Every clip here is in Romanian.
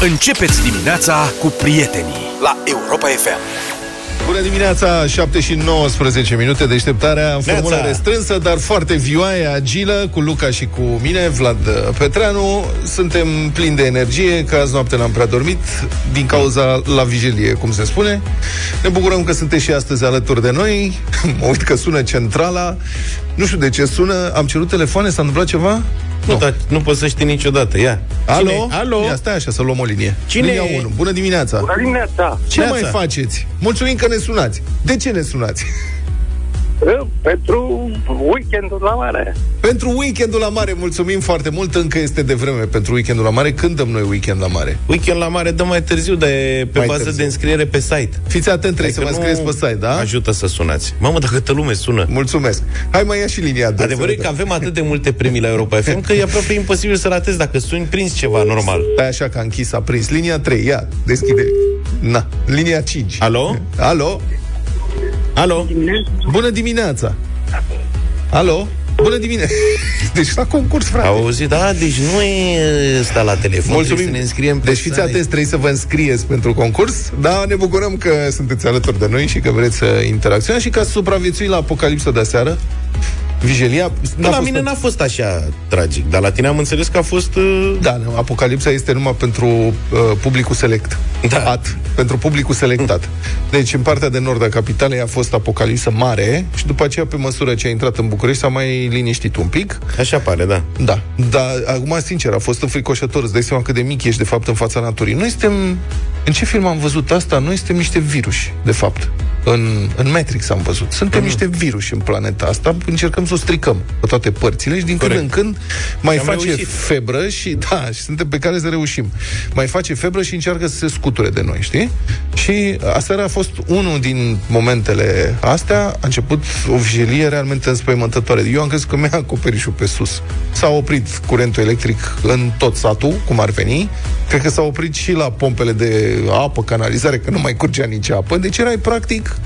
Începeți dimineața cu prietenii la Europa FM. Bună dimineața, 7 și 19 minute deșteptarea în formulă Neața. restrânsă, dar foarte vioaie, agilă, cu Luca și cu mine, Vlad Petreanu. Suntem plini de energie, că azi noapte n-am prea dormit, din cauza la vigilie, cum se spune. Ne bucurăm că sunteți și astăzi alături de noi. Mă uit că sună centrala. Nu știu de ce sună. Am cerut telefoane, s-a întâmplat ceva? Nu, dar nu poți să știi niciodată. Ia. Alo? Cine? Alo? Ia stai așa să luăm o linie. Cine Linia e? 1. Bună dimineața! Bună dimineața! Ce Neața. mai faceți? Mulțumim că ne sunați. De ce ne sunați? Eu, Pentru weekendul la mare. Pentru weekendul la mare, mulțumim foarte mult. Încă este de vreme pentru weekendul la mare. Când dăm noi weekend la mare? Weekend la mare dă mai târziu, dar e pe Mai bază târziu. de înscriere pe site. Fiți atent, trebuie să Adică vă nu înscrieți pe site, da? Ajută să sunați. Mamă, dacă câtă lume sună. Mulțumesc. Hai mai ia și linia de Adevărul e că avem atât de multe premii la Europa FM că e aproape imposibil să ratezi dacă suni prins ceva normal. Stai așa că a închis, a prins. Linia 3, ia, deschide. Na, linia 5. Alo? Alo? Alo? Bună dimineața! Alo? Bună dimineața! Deci la concurs, frate. Au auzit? Da, deci nu e sta la telefon. Mulțumim. Trebuie să ne înscriem pe Deci fiți site. atenți, trebuie să vă înscrieți pentru concurs, dar ne bucurăm că sunteți alături de noi și că vreți să interacționați și că ați supraviețuit la apocalipsa de aseară. Vigilia... Până la mine n-a fost așa tragic, dar la tine am înțeles că a fost... Uh... Da, nu, apocalipsa este numai pentru uh, publicul select. Da. At, pentru publicul selectat. Deci, în partea de nord a capitalei a fost apocalipsă mare și după aceea, pe măsură ce a intrat în București, s-a mai liniștit un pic. Așa pare, da. Da, dar acum, sincer, a fost înfricoșător. Îți dai seama cât de mic ești, de fapt, în fața naturii. Noi suntem... În ce film am văzut asta? Noi suntem niște viruși, de fapt. În, în Matrix am văzut. Suntem Mhm. niște viruși în planeta asta, încercăm să o stricăm pe toate părțile și din când Corect. în când mai Și am face reușit. febră și da, și suntem pe care să reușim. Mai face febră și încearcă să se scuture de noi, știi? Și aseară a fost unul din momentele astea, a început o vigilie realmente înspăimântătoare. Eu am crezut că mi-a acoperișul pe sus. S-a oprit curentul electric în tot satul, cum ar veni. Cred că s-a oprit și la pompele de apă, canalizare, că nu mai curgea nici apă. Deci erai practic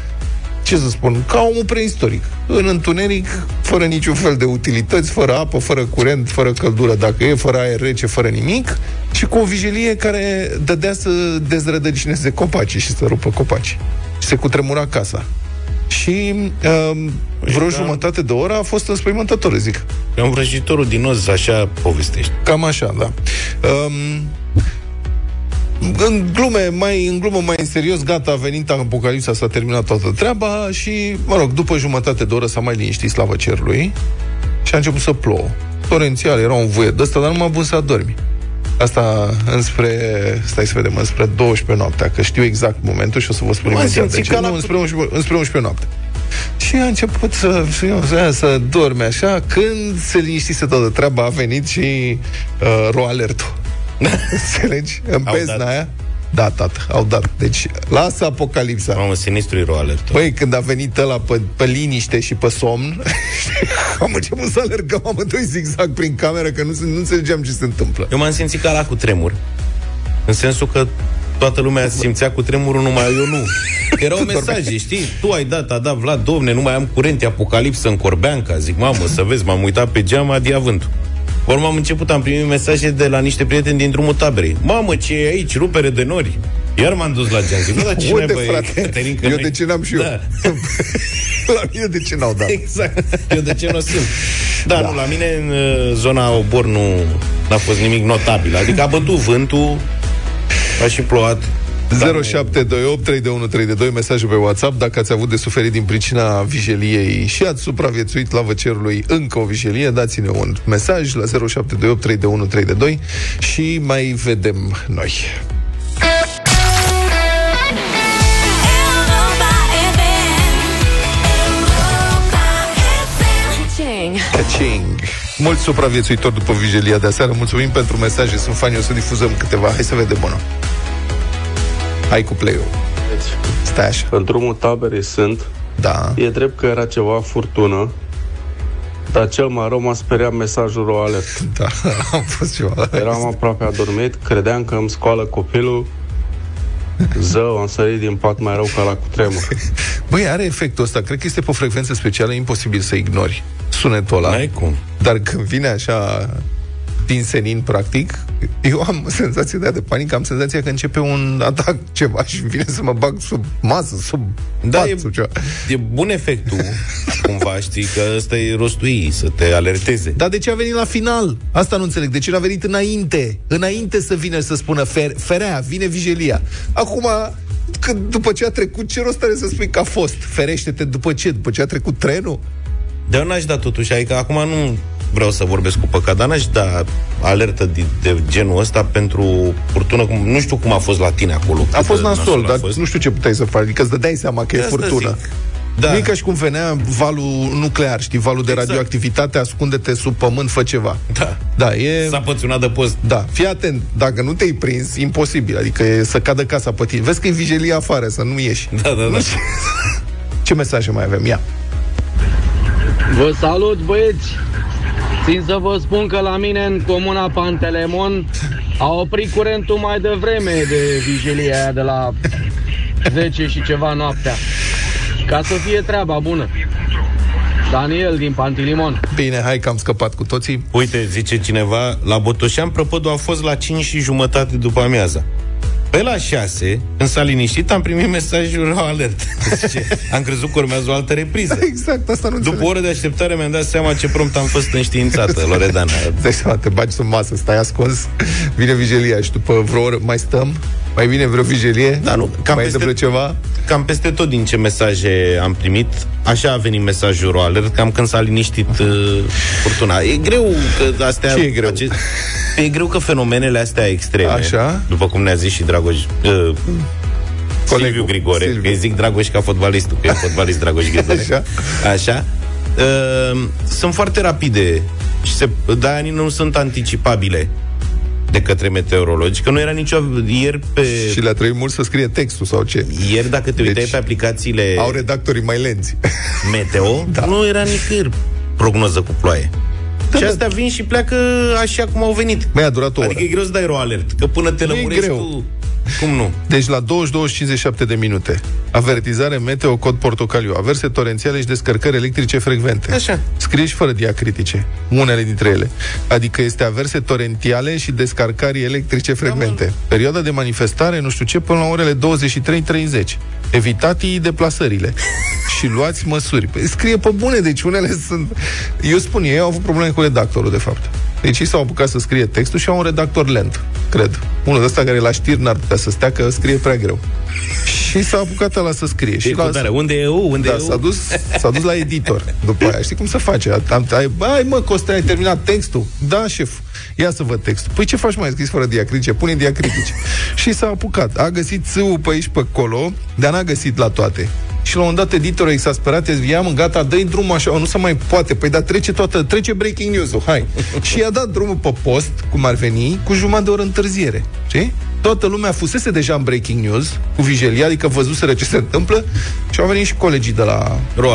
ce să spun, ca omul preistoric. În întuneric, fără niciun fel de utilități, fără apă, fără curent, fără căldură, dacă e, fără aer rece, fără nimic, și cu o vigilie care dădea să dezrădăcineze copaci și să rupă copaci. Și se cutremura casa. Și um, vreo da. jumătate de oră a fost înspăimântător, zic. Ca un vrăjitorul din os, așa povestești. Cam așa, da. Um, în glume mai, în glumă mai în serios, gata, a venit apocalipsa, s-a terminat toată treaba și, mă rog, după jumătate de oră s-a mai liniștit, slavă cerului, și a început să plouă. Torențial, era un vuiet de ăsta, dar nu m-a bun să adormi. Asta înspre, stai să vedem, înspre 12 noaptea, că știu exact momentul și o să vă spun M-am imediat de simțit ce. ca la- Nu, înspre 11, înspre 11 noapte. Și a început să, să, să dorme așa, când se liniștise toată treaba, a venit și uh, roalertul. Înțelegi? În Au bezna dat. aia. Da, tată, au dat. Deci, lasă apocalipsa. Mamă, sinistru e alert. Păi, când a venit ăla pe, pe liniște și pe somn, am început să alergăm amândoi zigzag prin cameră, că nu, se- nu înțelegeam ce se întâmplă. Eu m-am simțit ca la cu tremur. În sensul că toată lumea simțea cu tremurul, numai eu nu. Erau mesaje, știi? Tu ai dat, a dat Vlad, domne, nu mai am curent, e apocalipsă în Corbeanca. Zic, mamă, să vezi, m-am uitat pe geam, adia vântul. Urmă am început, am primit mesaje de la niște prieteni din drumul taberei. Mamă, ce e aici, rupere de nori. Iar m-am dus la geam. Zic, "Bă, dar ce Unde, naiba e, frate? Cătălin, că Eu noi- de ce n-am și eu? Da. La mine de ce n-au dat? Exact. Eu de ce nu o simt? Da, da, nu, la mine în uh, zona Obor nu a fost nimic notabil. Adică a bătut vântul, a și plouat. 0728 3132 mesajul pe WhatsApp dacă ați avut de suferit din pricina vigiliei și ați supraviețuit la văcerului încă o vigilie, dați-ne un mesaj la 0728 3132 și mai vedem noi. Europa FM. Europa FM. Caching! Mulți supraviețuitori după vigilia de aseară, mulțumim pentru mesaje, sunt fani, o să difuzăm câteva. Hai să vedem unul. Hai cu play-ul. Stai așa. În drumul taberei sunt. Da. E drept că era ceva furtună, dar cel mai rău m-a speriat mesajul ro alert. Da, am fost ceva. Eram aproape adormit, credeam că îmi scoală copilul. Zău, am sărit din pat mai rău ca la cutremur. Băi, are efectul ăsta. Cred că este pe o frecvență specială, e imposibil să ignori sunetul ăla. N-ai cum. Dar când vine așa din senin, practic, eu am senzația de, de panică, am senzația că începe un atac ceva și îmi vine să mă bag sub masă, sub Da, pat, e, sub ceva. e bun efectul, cumva, știi, că ăsta e rostul ei, să te alerteze. Dar de ce a venit la final? Asta nu înțeleg. De ce n-a venit înainte? Înainte să vină să spună fer, ferea, vine vijelia. Acum, când, după ce a trecut, ce rost are să spui că a fost? Ferește-te după ce? După ce a trecut trenul? Dar eu n-aș da totuși, adică acum nu vreau să vorbesc cu păcat, dar n-aș da alertă de, de genul ăsta pentru furtună. Cum, nu știu cum a fost la tine acolo. A cât fost de nasol, a dar fost. nu știu ce puteai să faci. Adică îți dădeai seama că e De asta furtună. zic. Da. Da. Nu e ca și cum venea valul nuclear, știi, valul de Exact. radioactivitate, ascunde-te sub pământ, fă ceva. Da. Da, e... S-a pățunat de post. Da, fii atent, dacă nu te-ai prins, imposibil, adică e să cadă casa pe tine. Vezi că e vijelie afară, să nu ieși. Da, da, da. Ce mesaje mai avem? Ia. Vă salut, băieți! Țin să vă spun că la mine în comuna Pantelemon a oprit curentul mai devreme de vigilia aia de la 10 și ceva noaptea. Ca să fie treaba bună. Daniel din Pantilimon. Bine, hai că am scăpat cu toții. Uite, zice cineva, la Botoșan prăpădul a fost la 5 și jumătate după amiaza. Pe la 6, când s-a liniștit, am primit mesajul rău alert. Zice, am crezut că urmează o altă repriză. Exact, asta nu După o înțeleg. oră de așteptare mi-am dat seama ce prompt am fost înștiințată, Loredana. Îți dai seama, te bagi sub masă, stai ascuns, vine vigilia și după vreo oră mai stăm, mai vine vreo vigilie, Da, nu, cam mai peste- întâmplă ceva. Cam peste tot din ce mesaje am primit, așa a venit mesajul rău alert, cam când s-a liniștit uh, furtuna. E greu că astea... Ce e greu? e greu că fenomenele astea extreme, Așa. după cum ne-a zis și Dragoș... Uh, Silviu Grigore, Silviu. că îi zic Dragoș ca fotbalistul, că e fotbalist Dragoș Grigore. Așa. Așa. Uh, sunt foarte rapide și se, de nu sunt anticipabile de către meteorologi, că nu era nicio... Ieri, pe, Și le-a trebuit mult să scrie textul sau ce. ieri dacă te uitai Deci, pe aplicațiile Au redactorii mai lenți. meteo, Da. da. nu era nicăieri prognoză cu ploaie. Da, și astea vin și pleacă așa cum au venit. Mai a durat o oră. Adică e greu să dai ro alert, că până te Nu e lămurești greu. cu... Cum nu? Deci la 22-57 de minute. Avertizare meteo cod portocaliu. Averse torențiale și descărcări electrice frecvente. Așa. Scrie și fără diacritice. Unele dintre ele. Adică este averse torentiale și descărcări electrice frecvente. Perioada de manifestare, nu știu ce, până la orele 23-30. Evitați deplasările. și luați măsuri. Păi scrie pe bune, deci unele sunt... Eu spun, ei au avut probleme cu redactorul, de fapt. Deci ei s-au apucat să scrie textul și au un redactor lent, cred. Unul de ăsta care la știri n-ar putea să stea, că scrie prea greu. Și s-a apucat ăla să scrie. Și Și la, tare. Unde e eu? Unde da, e eu? s-a dus, s-a dus la editor după aia. Știi cum se face? Am, ai, ai, mă, Costea, ai terminat textul? Da, șef. Ia să văd textul. Păi ce faci mai scris fără diacritice? Pune diacritice. și s-a apucat. A găsit țâul pe aici, pe acolo, dar n-a găsit la toate. Și la un dat editorul exasperat i-a mă, gata, dă drumul așa, nu se mai poate. Păi da, trece toată, trece breaking news-ul, hai. și i-a dat drumul pe post, cum ar veni, cu jumătate de oră întârziere. Știi? Toată lumea fusese deja în breaking news, cu vijelia, adică văzuseră ce se întâmplă și au venit și colegii de la... Ro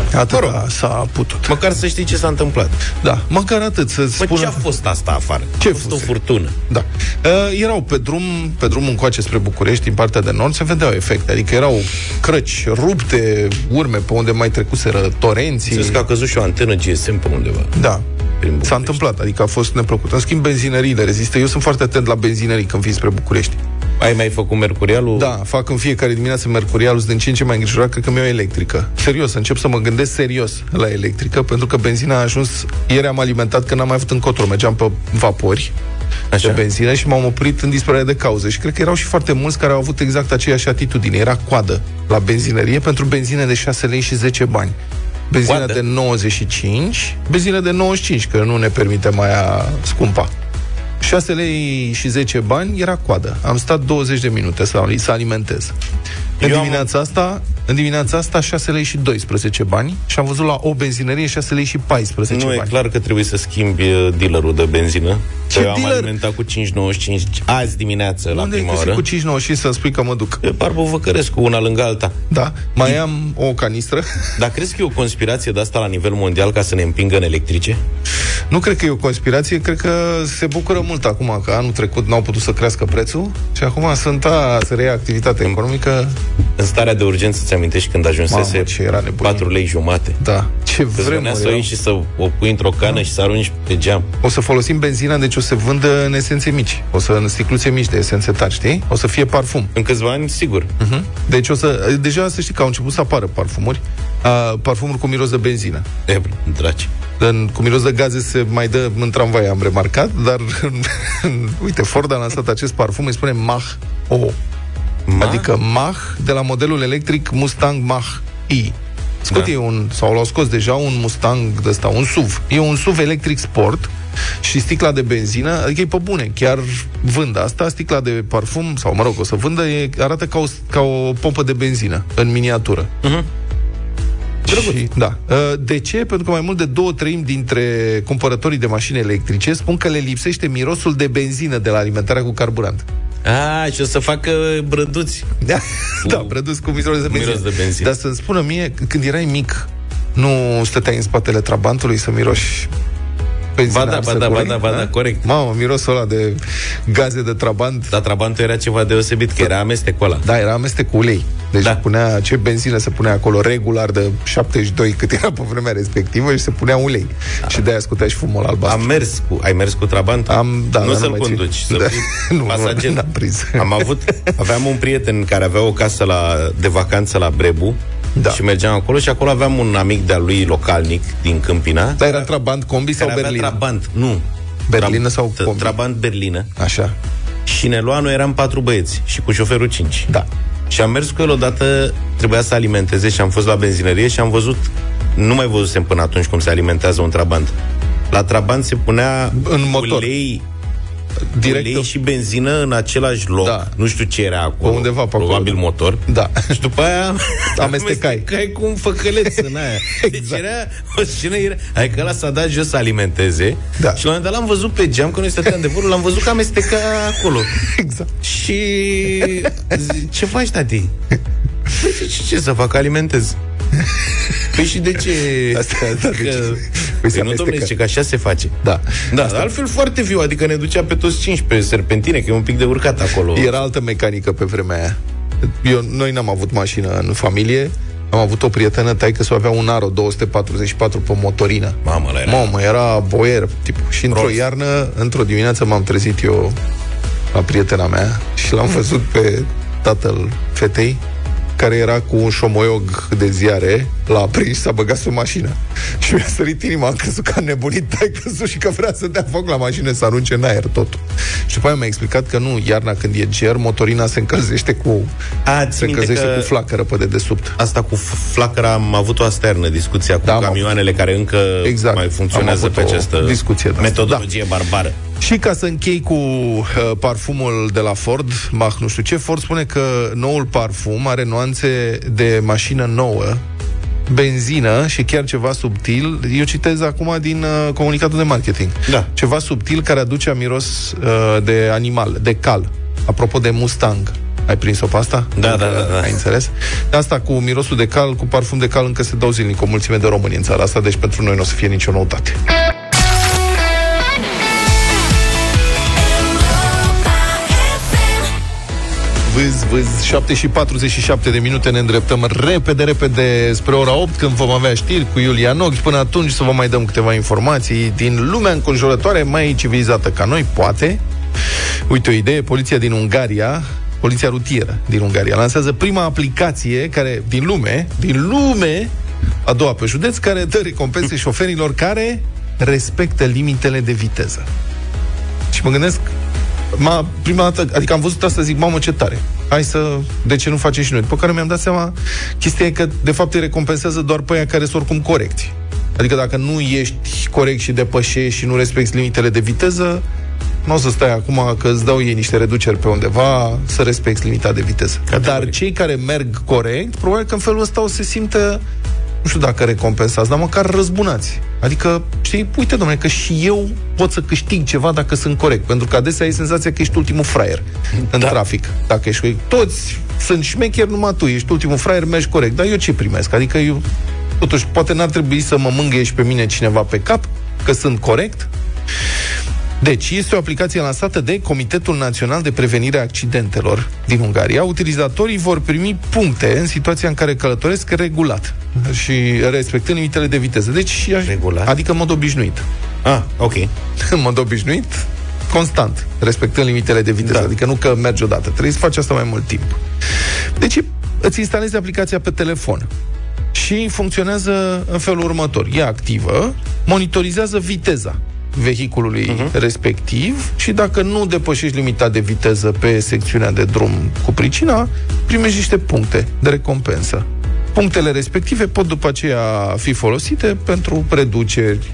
alert. Atâta s-a putut. Măcar să știi ce s-a întâmplat. Da, măcar atât să Bă, spună... ce a fost asta afară? Ce a fost fuse? o furtună. Da. Uh, erau pe drum, pe drum încoace spre București, din partea de nord, se vedeau efecte. Adică erau crăci rupte, urme pe unde mai trecuseră torenții. Zici că a căzut și o antenă GSM pe undeva. Da. Prin S-a București. întâmplat, adică a fost neplăcut. În schimb, benzinăriile rezistă. Eu sunt foarte atent la benzinării când vin spre București. Ai mai făcut Mercurialul? Da, fac în fiecare dimineață mercurialul, sunt din ce în ce mai îngrijorat, cred că mi-o electrică. Serios, încep să mă gândesc serios la electrică, pentru că benzina a ajuns, ieri am alimentat că n-am mai avut încotro, mergeam pe vapori, Așa. de benzină și m-am oprit în disperare de cauză. Și cred că erau și foarte mulți care au avut exact aceeași atitudine. Era coadă la benzinărie pentru benzină de 6 lei și 10 bani. Benzină Coadă? de 95, benzină de 95, că nu ne permite mai a scumpa. 6 lei și 10 bani era coadă. Am stat 20 de minute să, să alimentez. În Eu am- dimineața asta, în dimineața asta 6 lei și 12 bani și am văzut la o benzinărie 6 lei și 14 Nu, e bani. clar că trebuie să schimbi uh, dealerul de benzină. Ce că eu am dealer? alimentat cu 5,95 azi dimineață la Unde ai prima găsit oră. cu 5,9 și să spui că mă duc? Pe Barbu Văcărescu, una lângă alta. Da, mai am o canistră. Dar crezi că e o conspirație de asta la nivel mondial ca să ne împingă în electrice? Nu cred că e o conspirație, cred că se bucură mult acum că anul trecut n-au putut să crească prețul și acum sunt a să reia activitatea economică. În starea de urgență, ți amintești când ajunsese Mamă, ce era nebunie. 4 lei jumate? Da. Ce Îți venea vremuri să o erau. ieși și să o pui într-o cană și să arunci pe geam. O să folosim benzina, deci o să vândă în esențe mici. O să în sticluțe mici de esențe tari, știi? O să fie parfum. În câțiva ani, sigur. Deci o să... Deja să știi că au început să apară parfumuri. Uh, parfumuri cu miros de benzină. E, draci. În, cu miros de gaze se mai dă în tramvai, am remarcat, dar uite, Ford a lansat acest parfum, îi spune Mach O. Ma? Adică Mach de la modelul electric Mustang Mach E. Scot Da. da. e un, sau l-au scos deja un Mustang de ăsta, un SUV. E un SUV electric sport și sticla de benzină, adică e pe bune, chiar vând asta, sticla de parfum, sau mă rog, o să vândă, e, arată ca o, ca o pompă de benzină, în miniatură. Și, da. Uh, De ce? Pentru că mai mult de două treimi dintre cumpărătorii de mașini electrice spun că le lipsește mirosul de benzină de la alimentarea cu carburant. A, și o să facă brăduți. Da, da produs cu miros de benzină. miros de benzină. Dar să-mi spună mie, c- când erai mic, nu stăteai în spatele trabantului să miroși benzina Ba da, ba da, arsăcului? ba da, ba da, corect. Mamă, mirosul ăla de gaze de trabant. Dar Trabantul era ceva deosebit, că era amestecul ăla. Da, era amestec cu ulei. Deci Da. da. punea, ce benzină se punea acolo regular de 72 cât era pe vremea respectivă și se punea ulei. Da. Și de-aia scutea și fumul albastru. Am mers cu, ai mers cu Trabantul? Am, da, nu dar să-l mai țin. conduci, să Da. fii Nu, pasager. n-am prins. Am avut, aveam un prieten care avea o casă la, de vacanță la Brebu Da. și mergeam acolo și acolo aveam un amic de-al lui localnic din Câmpina. Dar era Trabant combi sau care avea Berlin? Trabant, nu. Berlină sau Tra- combi? Trabant Berlină. Așa. Și ne lua, noi eram patru băieți și cu șoferul cinci. Da. Și am mers cu el odată, trebuia să alimenteze și am fost la benzinărie și am văzut, nu mai văzusem până atunci cum se alimentează un Trabant. La Trabant se punea În motor. ulei, Direct. ulei și benzină în același loc. Da. Nu știu ce era acolo. Pe undeva pe acolo, Probabil da. motor. Da. Și după aia Amestecai. amestecai cu un făcăleț în aia. Deci Exact. era o scenă, era, adică ăla s-a dat jos să alimenteze Da. și la un moment dat l-am văzut pe geam, că noi stăteam de vorbă, l-am văzut că amesteca acolo. Exact. Și zic, ce faci, tati? Păi zice, ce să fac, alimentez. Păi și de ce? Asta- Că, Păi se păi nu, domnule, amestecă. zice că așa se face. Da. Da, dar altfel foarte viu, adică ne ducea pe toți cinci pe serpentine, că e un pic de urcat acolo. Era altă mecanică pe vremea aia. Eu, noi n-am avut mașină în familie, am avut o prietenă, taică să avea un Aro 244 pe motorină. Mamă, ăla era. Mamă, era boier, tip. Și într-o Rost. iarnă, într-o dimineață m-am trezit eu la prietena mea și l-am văzut pe tatăl fetei care era cu un șomoiog de ziare, l-a aprins și s-a băgat sub mașină. Și mi-a sărit inima, am crezut că a nebunit tai crezut și că vrea să dea foc la mașină, să arunce în aer totul. Și după aia mi-a explicat că nu, iarna când e ger, motorina se încălzește cu, A, ții se minte încălzește că cu flacără pe dedesubt. asta cu f- flacăra am avut o asternă discuția cu Da, am camioanele care încă Exact. mai Am funcționează avut pe o această discuție de asta. metodologie barbară. Și ca să închei cu uh, parfumul de la Ford, Mach nu știu ce, Ford spune că noul parfum are nuanțe de mașină nouă, benzină și chiar ceva subtil. Eu citez acum din uh, comunicatul de marketing. Da. Ceva subtil care aduce miros uh, de animal, de cal. Apropo de Mustang. Ai prins-o pe asta? Da, da, da, da. Ai înțeles? Asta cu mirosul de cal, cu parfum de cal încă se dau zilnic o mulțime de români în țara asta, deci pentru noi nu o să fie nicio noutate. Vâz, vâz, 7 și 47 de minute ne îndreptăm repede, repede spre ora 8, când vom avea știri cu Iulia Nog. Până atunci să vă mai dăm câteva informații din lumea înconjurătoare, mai civilizată ca noi, poate. Uite o idee, poliția din Ungaria, poliția rutieră din Ungaria, lansează prima aplicație care, din lume, din lume, a doua pe județ, care dă recompense șoferilor care respectă limitele de viteză. Și mă gândesc, ma, prima dată, adică am văzut asta, zic, mamă, ce tare. Hai să, de ce nu facem și noi? După care mi-am dat seama, chestia e că, de fapt, îi recompensează doar pe aia care sunt oricum corecți. Adică dacă nu ești corect și depășești și nu respecti limitele de viteză, nu o să stai acum că îți dau ei niște reduceri pe undeva să respecti limita de viteză. Categoric. Dar cei care merg corect, probabil că în felul ăsta o să se simtă nu știu dacă recompensați, dar măcar răzbunați. Adică, știi, uite, domnule, că și eu pot să câștig ceva dacă sunt corect. Pentru că adesea ai senzația că ești ultimul fraier în Da. trafic. Dacă ești corect. Toți sunt șmecheri, numai tu ești ultimul fraier, mergi corect. Dar eu ce primesc? Adică eu, totuși, poate n-ar trebui să mă mângâie și pe mine cineva pe cap, că sunt corect. Deci, este o aplicație lansată de Comitetul Național de Prevenire a Accidentelor din Ungaria. Utilizatorii vor primi puncte în situația în care călătoresc regulat și respectând limitele de viteză. Deci, Regulat? adică în mod obișnuit. Ah, ok. în mod obișnuit, constant, respectând limitele de viteză. Da. Da. Adică nu că mergi odată, trebuie să faci asta mai mult timp. Deci îți instalezi aplicația pe telefon și funcționează în felul următor. E activă, monitorizează viteza vehiculului Mhm. uh-huh. respectiv și dacă nu depășești limita de viteză pe secțiunea de drum cu pricina, primești niște puncte de recompensă. Punctele respective pot după aceea fi folosite pentru reduceri,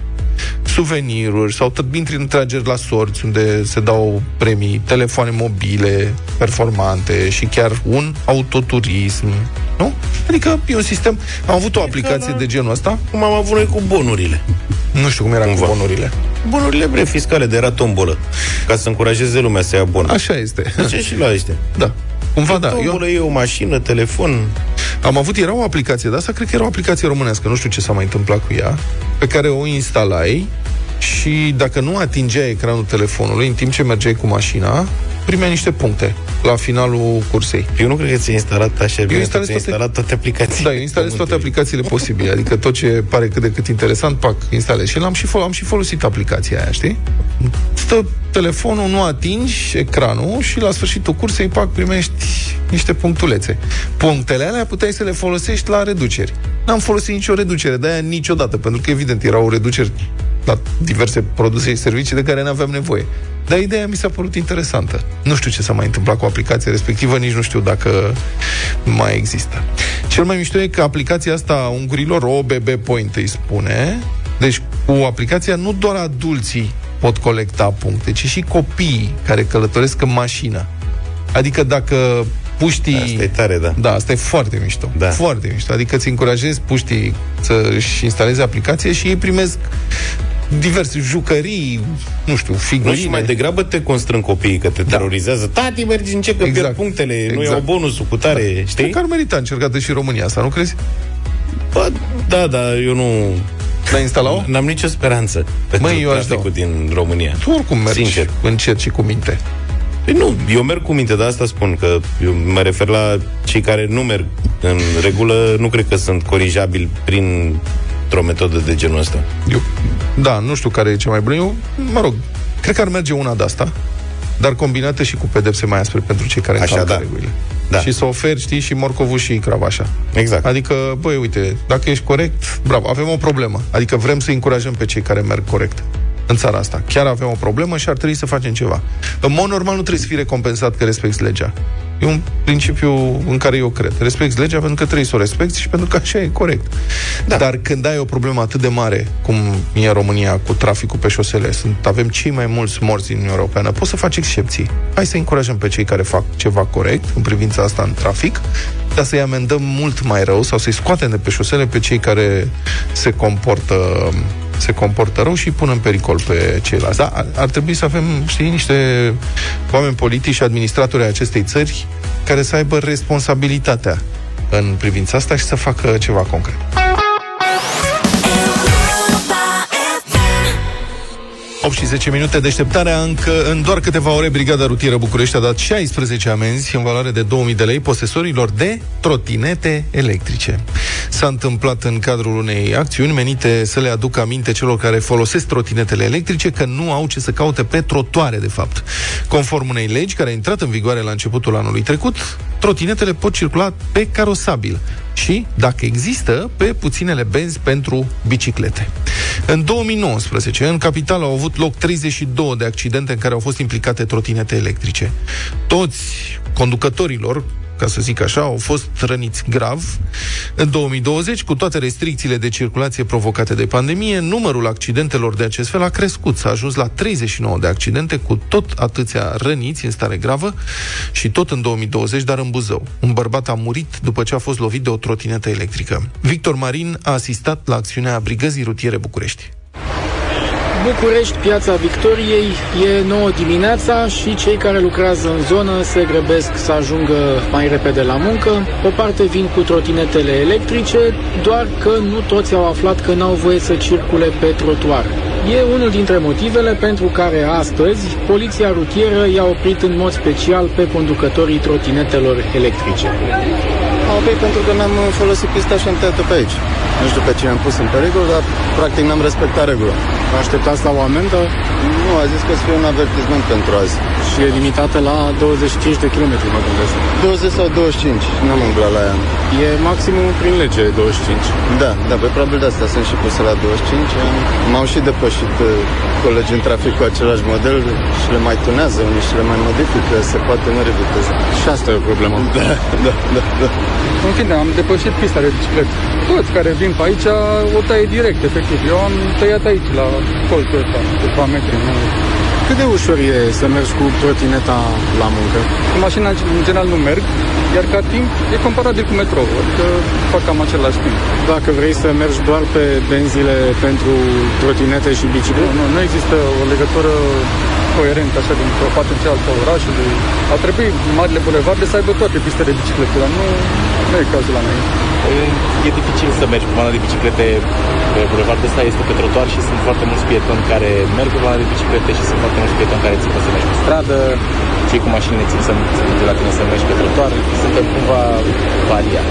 suveniruri sau tot intri în trageri la sorți unde se dau premii, telefoane mobile performante și chiar un autoturism, nu? Adică e un sistem... Am avut o aplicație de genul ăsta, Cum am avut noi cu bonurile. nu știu cum era Cumva. cu bonurile. Bonurile bre fiscale de era tombolă. Ca să încurajeze lumea să ia bon. Așa este. Ce și la ăștia. Da. Cumva da. Eu Tombolă e o mașină, telefon. am avut, era o aplicație de asta, cred că era o aplicație românească, nu știu ce s-a mai întâmplat cu ea, pe care o instalai și dacă nu atingeai ecranul telefonului în timp ce mergeai cu mașina, primeai niște puncte la finalul cursei. Eu nu cred că ți-ai instalat așa bine, instalez ți-ai toate- instalat toate aplicațiile. Da, eu instalez toate aplicațiile posibile, adică tot ce pare cât de cât interesant, pac, instalez. Și l-am și, fol- am și folosit aplicația aia, știi? Stă telefonul, nu atingi ecranul și la sfârșitul cursei, pac, primești niște punctulețe. Punctele alea puteai să le folosești la reduceri. N-am folosit nicio reducere de aia niciodată, pentru că evident erau reduceri la diverse produse și servicii de care nu aveam nevoie. Dar ideea mi s-a părut interesantă. Nu știu ce s-a mai întâmplat cu aplicația respectivă, nici nu știu dacă mai există. Cel mai mișto e că aplicația asta a ungurilor, OBB Point îi spune, deci cu aplicația nu doar adulții pot colecta puncte, ci și copiii care călătoresc în mașină. Adică dacă puștii... Asta e tare, da. Da, asta e foarte mișto. Da. Foarte mișto. Adică îți încurajezi puștii să-și instaleze aplicație și ei primesc diverse jucării, nu știu, Nu, figurine. și mai degrabă te constrâng copiii că te terorizează. Tati, mergi în ce că Exact. pierd punctele, nu Exact. iau bonusul cu tare, Cred știi? că ar merita încercată și România asta, nu crezi? Bă, da, da, eu nu... L-ai instalat N-am nicio speranță pentru Măi, eu aș traficul din România. Tu oricum mergi Sincer. încet și cu minte. Păi nu, eu merg cu minte, de asta spun că eu mă refer la cei care nu merg în regulă, nu cred că sunt corijabili prin o metodă de genul ăsta. Eu, da, nu știu care e cea mai bună. Eu, mă rog, cred că ar merge una de asta, dar combinată și cu pedepse mai aspre pentru cei care Așa, încalcă da. regulile. Da. Și să oferi, știi, și morcovul și cravașa. Exact. Adică, băi, uite, dacă ești corect, bravo, avem o problemă. Adică vrem să încurajăm pe cei care merg corect în țara asta. Chiar avem o problemă și ar trebui să facem ceva. În mod normal nu trebuie să fii recompensat că respecti legea. E un principiu în care eu cred. Respecti legea pentru că trebuie să o respecti și pentru că așa e corect. Da. Dar când ai o problemă atât de mare, cum e în România cu traficul pe șosele, sunt, avem cei mai mulți morți din Uniunea Europeană, poți să faci excepții. Hai să încurajăm pe cei care fac ceva corect în privința asta în trafic, dar să-i amendăm mult mai rău sau să-i scoatem de pe șosele pe cei care se comportă se comportă rău și îi pun în pericol pe ceilalți. Da, ar, ar trebui să avem, știi, niște oameni politici și administratori ai acestei țări care să aibă responsabilitatea în privința asta și să facă ceva concret. 8 și 10 minute deșteptarea încă în doar câteva ore Brigada Rutieră București a dat 16 amenzi în valoare de 2000 de lei posesorilor de trotinete electrice. S-a întâmplat în cadrul unei acțiuni menite să le aducă aminte celor care folosesc trotinetele electrice că nu au ce să caute pe trotuare, de fapt. Conform unei legi care a intrat în vigoare la începutul anului trecut, trotinetele pot circula pe carosabil și, dacă există, pe puținele benzi pentru biciclete. În 2019, în capitală au avut loc 32 de accidente în care au fost implicate trotinete electrice. Toți conducătorilor ca să zic așa, au fost răniți grav. În 2020, cu toate restricțiile de circulație provocate de pandemie, numărul accidentelor de acest fel a crescut. S-a ajuns la 39 de accidente, cu tot atâția răniți în stare gravă și tot în 2020, dar în Buzău. Un bărbat a murit după ce a fost lovit de o trotinetă electrică. Victor Marin a asistat la acțiunea Brigăzii Rutiere București. București, Piața Victoriei, e 9 dimineața și cei care lucrează în zonă se grăbesc să ajungă mai repede la muncă. O parte vin cu trotinetele electrice, doar că nu toți au aflat că n-au voie să circule pe trotuar. E unul dintre motivele pentru care astăzi poliția rutieră i-a oprit în mod special pe conducătorii trotinetelor electrice. Am oprit pentru că n-am folosit pista și am tăiat pe aici. Nu știu pe cine am pus în pericol, dar practic n-am respectat regula. Vă așteptați la o amendă Nu, a zis că să fie un avertisment pentru azi. și e limitată la 25 de km, mă gândesc. 20 sau 25, n-am umblat la ea. E maximum prin lege 25. Da, da, pe probabil de asta sunt și puse la 25. M-au și depășit uh, colegi în trafic cu același model și le mai tunează unii și le mai modifică, se poate mări viteza. Și asta e o problemă. Da, da, da, da. În fine, am depășit pista de bicicletă. Toți care vin pe aici o taie direct, efectiv. Eu am tăiat aici, la colțul ăsta, câteva metri. Nu? Cât de ușor e să mergi cu trotineta la muncă? Cu mașina, în general, nu merg, iar ca timp e comparabil cu metrou, adică fac cam același timp. Dacă vrei să mergi doar pe benzile pentru trotinete și Nu, biciclete, nu, nu există o legătură coerentă așa dintr-o parte în cealaltă a orașului. Ar trebui marile bulevarde să aibă toate piste de biciclete, dar nu, nu e cazul la noi. E dificil să mergi cu banda de biciclete pe bulevardul ăsta, este pe trotuar și sunt foarte mulți pietoni care merg pe banda de biciclete și sunt foarte mulți pietoni care țin să mergi pe stradă, cei cu mașinile țin să de la tine să mergi pe trotuar, suntem cumva varia.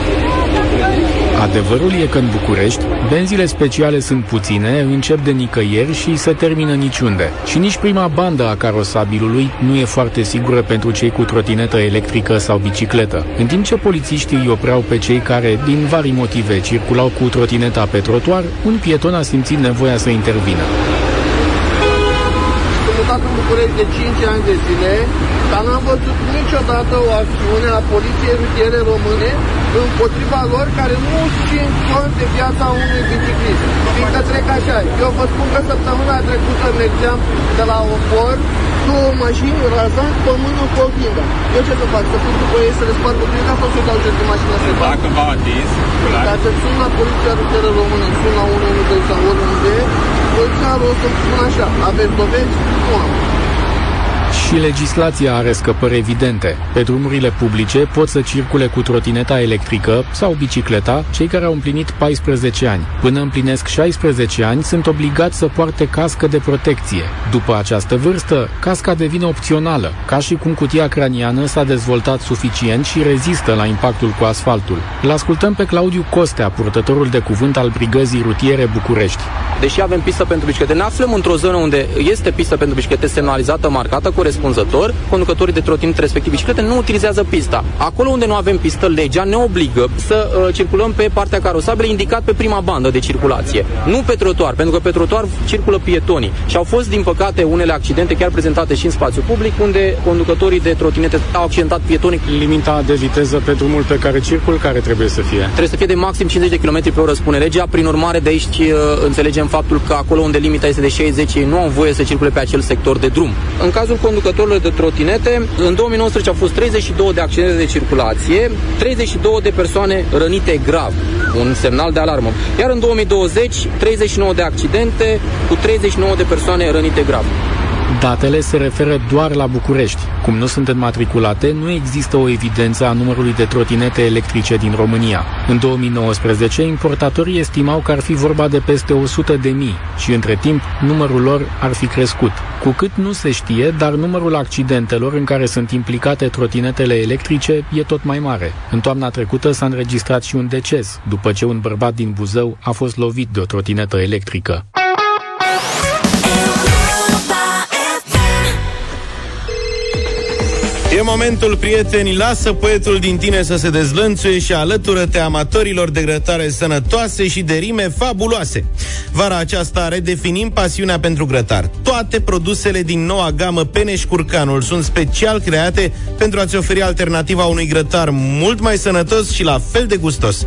Adevărul e că în București, benzile speciale sunt puține, încep de nicăieri și se termină niciunde. Și nici prima bandă a carosabilului nu e foarte sigură pentru cei cu trotinetă electrică sau bicicletă. În timp ce polițiștii îi opreau pe cei care, din vari motive, circulau cu trotineta pe trotuar, un pieton a simțit nevoia să intervină. Sunt mutat în București de 5 ani de zile, dar n-am văzut niciodată o acțiune a poliției rutiere române împotriva lor care nu țin cont de viața unui biciclist. Fiindcă trec așa, eu vă spun că săptămâna trecută mergeam de la Opor, două mașini razant pe mână cu oglinda. Eu ce să fac? Să pun după ei să le sparg oglinda sau să dau jos de mașină să Dacă v-au atins, Dacă sun la poliția rutieră română, sun la 112 sau oriunde, poliția o să spun așa, aveți dovezi? Nu am. Și legislația are scăpări evidente. Pe drumurile publice pot să circule cu trotineta electrică sau bicicleta cei care au împlinit 14 ani. Până împlinesc 16 ani, sunt obligați să poarte cască de protecție. După această vârstă, casca devine opțională, ca și cum cutia craniană s-a dezvoltat suficient și rezistă la impactul cu asfaltul. Îl ascultăm pe Claudiu Costea, purtătorul de cuvânt al Brigăzii Rutiere București. Deși avem pistă pentru biciclete, ne aflăm într-o zonă unde este pistă pentru biciclete semnalizată, marcată corespunzător. Conducătorii de trotinete, respectiv biciclete, nu utilizează pista. Acolo unde nu avem pistă, legea ne obligă să uh, circulăm pe partea carosabilă indicat pe prima bandă de circulație. Nu pe trotuar, pentru că pe trotuar circulă pietonii. Și au fost, din păcate, unele accidente chiar prezentate și în spațiu public, unde conducătorii de trotinete au accidentat pietonii. Limita de viteză pe drumul pe care circul, care trebuie să fie? Trebuie să fie de maxim 50 de km pe oră, spune legea. Prin urmare, de aici uh, înțelegem faptul că acolo unde limita este de 60, ei nu au voie să circule pe acel sector de drum. În cazul conducătorilor de trotinete, în 2019 au fost 32 de accidente de circulație, 32 de persoane rănite grav, un semnal de alarmă. Iar în 2020, 39 de accidente cu 39 de persoane rănite grav. Datele se referă doar la București. Cum nu sunt înmatriculate, nu există o evidență a numărului de trotinete electrice din România. În 2019, importatorii estimau că ar fi vorba de peste 100 de mii și între timp numărul lor ar fi crescut. Cu cât nu se știe, dar numărul accidentelor în care sunt implicate trotinetele electrice e tot mai mare. În toamna trecută s-a înregistrat și un deces, după ce un bărbat din Buzău a fost lovit de o trotinetă electrică. E momentul, prieteni, lasă poetul din tine să se dezlănțuie și alătură-te amatorilor de grătare sănătoase și de rime fabuloase. Vara aceasta redefinim pasiunea pentru grătar. Toate produsele din noua gamă Peneș Curcanul sunt special create pentru a-ți oferi alternativa unui grătar mult mai sănătos și la fel de gustos.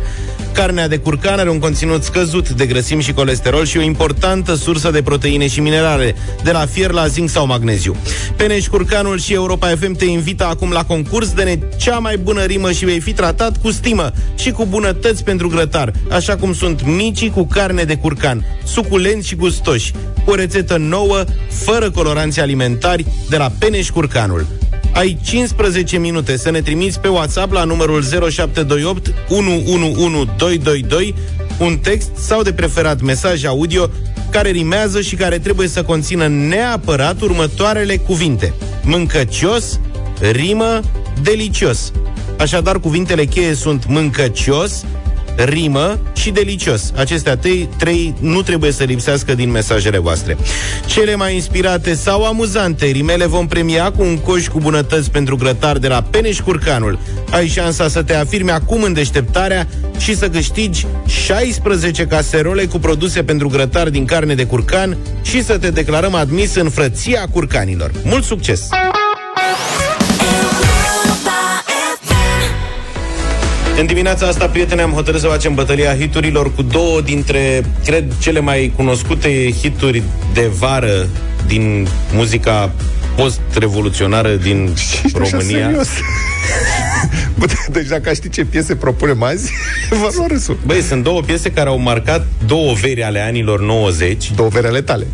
Carnea de curcan are un conținut scăzut de grăsimi și colesterol și o importantă sursă de proteine și minerale, de la fier la zinc sau magneziu. Peneș Curcanul și Europa FM te invită acum la concurs de cea mai bună rimă și vei fi tratat cu stimă și cu bunătăți pentru grătar, așa cum sunt micii cu carne de curcan, suculenți și gustoși, cu o rețetă nouă, fără coloranți alimentari, de la Peneș Curcanul. Ai 15 minute să ne trimiți pe WhatsApp la numărul 0728 111222 un text sau de preferat mesaj audio care rimează și care trebuie să conțină neapărat următoarele cuvinte. Mâncăcios, rimă, delicios. Așadar, cuvintele cheie sunt mâncăcios, rimă și delicios. Acestea trei, trei nu trebuie să lipsească din mesajele voastre. Cele mai inspirate sau amuzante rimele vom premia cu un coș cu bunătăți pentru grătar de la Peneș Curcanul. Ai șansa să te afirmi acum în deșteptarea și să câștigi 16 caserole cu produse pentru grătar din carne de curcan și să te declarăm admis în frăția curcanilor. Mult succes! În dimineața asta, prieteni, am hotărât să facem bătălia hiturilor cu două dintre, cred, cele mai cunoscute hituri de vară din muzica post-revoluționară din România. Bă, deci dacă știi ce piese propunem azi, vă lua râsul. Băi, sunt două piese care au marcat două veri ale anilor 90. Două veri ale tale.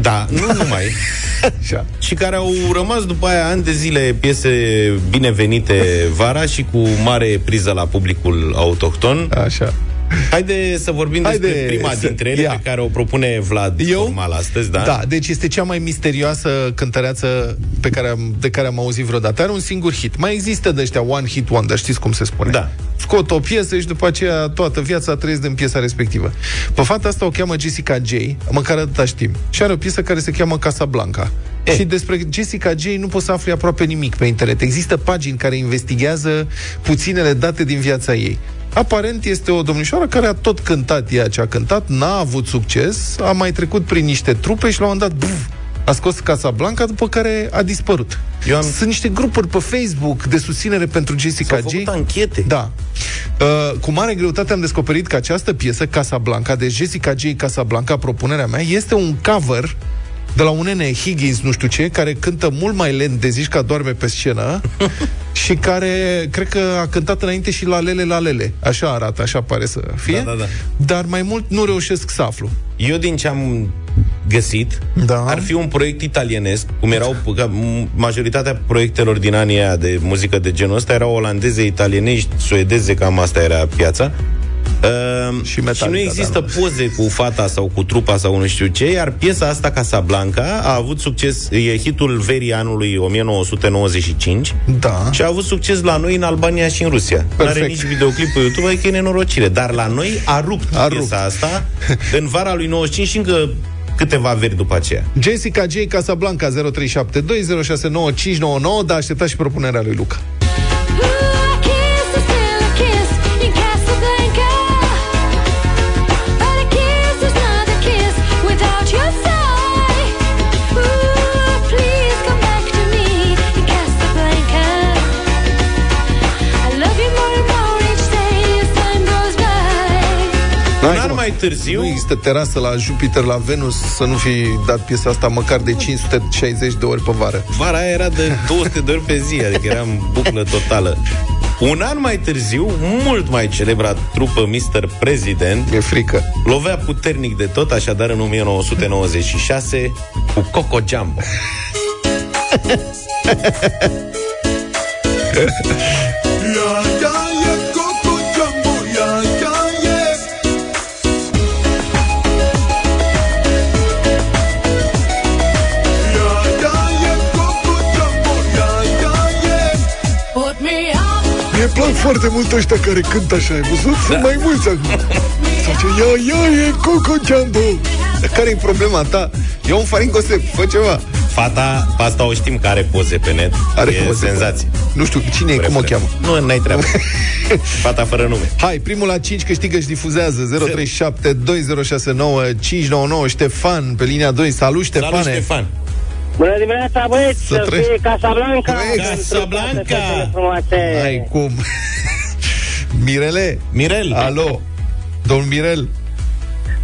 Da, nu numai. Așa. Și care au rămas după aia ani de zile piese binevenite vara și cu mare priză la publicul autohton. Așa. Haide să vorbim Haide despre prima să- dintre ele ia. pe care o propune Vlad Eu? formal astăzi, da? Da, deci este cea mai misterioasă cântăreață pe care am, de care am auzit vreodată. Are un singur hit. Mai există de ăștia one hit wonder, știți cum se spune? Da. Scot o piesă și după aceea toată viața trăiesc din piesa respectivă. Pe fata asta o cheamă Jessica J, măcar atâta știm. Și are o piesă care se cheamă Casablanca. E. Și despre Jessica J nu poți să afli aproape nimic pe internet. Există pagini care investigează puținele date din viața ei. Aparent este o domnișoară care a tot cântat ea ce a cântat, n-a avut succes, a mai trecut prin niște trupe și la un moment dat buf, a scos Casablanca, după care a dispărut. Eu am- Sunt niște grupuri pe Facebook de susținere pentru Jessica S-au J. făcut anchete. Da. Uh, cu mare greutate am descoperit că această piesă, Casablanca, de Jessica J. Casablanca, propunerea mea, este un cover de la un nene Higgins, nu știu ce, care cântă mult mai lent de zici că doarme pe scenă și care, cred că a cântat înainte și la Lele la Lele. Așa arată, așa pare să fie. Da, da, da. Dar mai mult nu reușesc să aflu. Eu din ce am găsit, Da. ar fi un proiect italienesc, cum erau că m- majoritatea proiectelor din anii aia de muzică de genul ăsta erau olandeze, italienești, suedeze, cam asta era piața. Uh, Și și Metallica, nu există da, poze cu fata sau cu trupa sau nu știu ce, iar piesa asta, Casablanca, a avut succes, e hitul verii anului 1995 Da. și a avut succes la noi în Albania și în Rusia. Nu are Perfect. nici videoclip pe YouTube, adică e nenorocire. Dar la noi a rupt A a rupt. piesa asta în vara lui 95 și încă câteva veri după aceea. Jessica J. Casablanca 0372069599, dar așteptați și propunerea lui Luca. Mai târziu, Nu există terasă la Jupiter, la Venus, să nu fi dat piesa asta măcar de 560 de ori pe vară. vara aia era de 200 de ori pe zi, adică era în buclă totală. Un an mai târziu, mult mai celebra trupă Mr. President E frică. lovea puternic de tot, așadar în 1996 cu Coco Jumbo. foarte mult ăștia care cântă așa, ai văzut? Sunt mai mulți acum. Sau ce, ia, ia, e Coco Jumbo. Dar care e problema ta? Ia un faringosep, fă ceva. Fata, pe asta o știm că are poze pe net. Are e poze. senzație. Nu știu, cine e, cum o cheamă? Nu, n-ai treabă. Fata fără nume. Hai, primul la 5 câștigă și difuzează 037 2069 599 Ștefan pe linia 2. Salut, Ștefane! Salut, Ștefan. Bună dimineața, băieți! Să Să trăiești. fie Casablanca! Corect. pentru Casablanca. toate fetele frumoase. Ai cum? Mirele? Mirel. Alo? Domnul Mirel,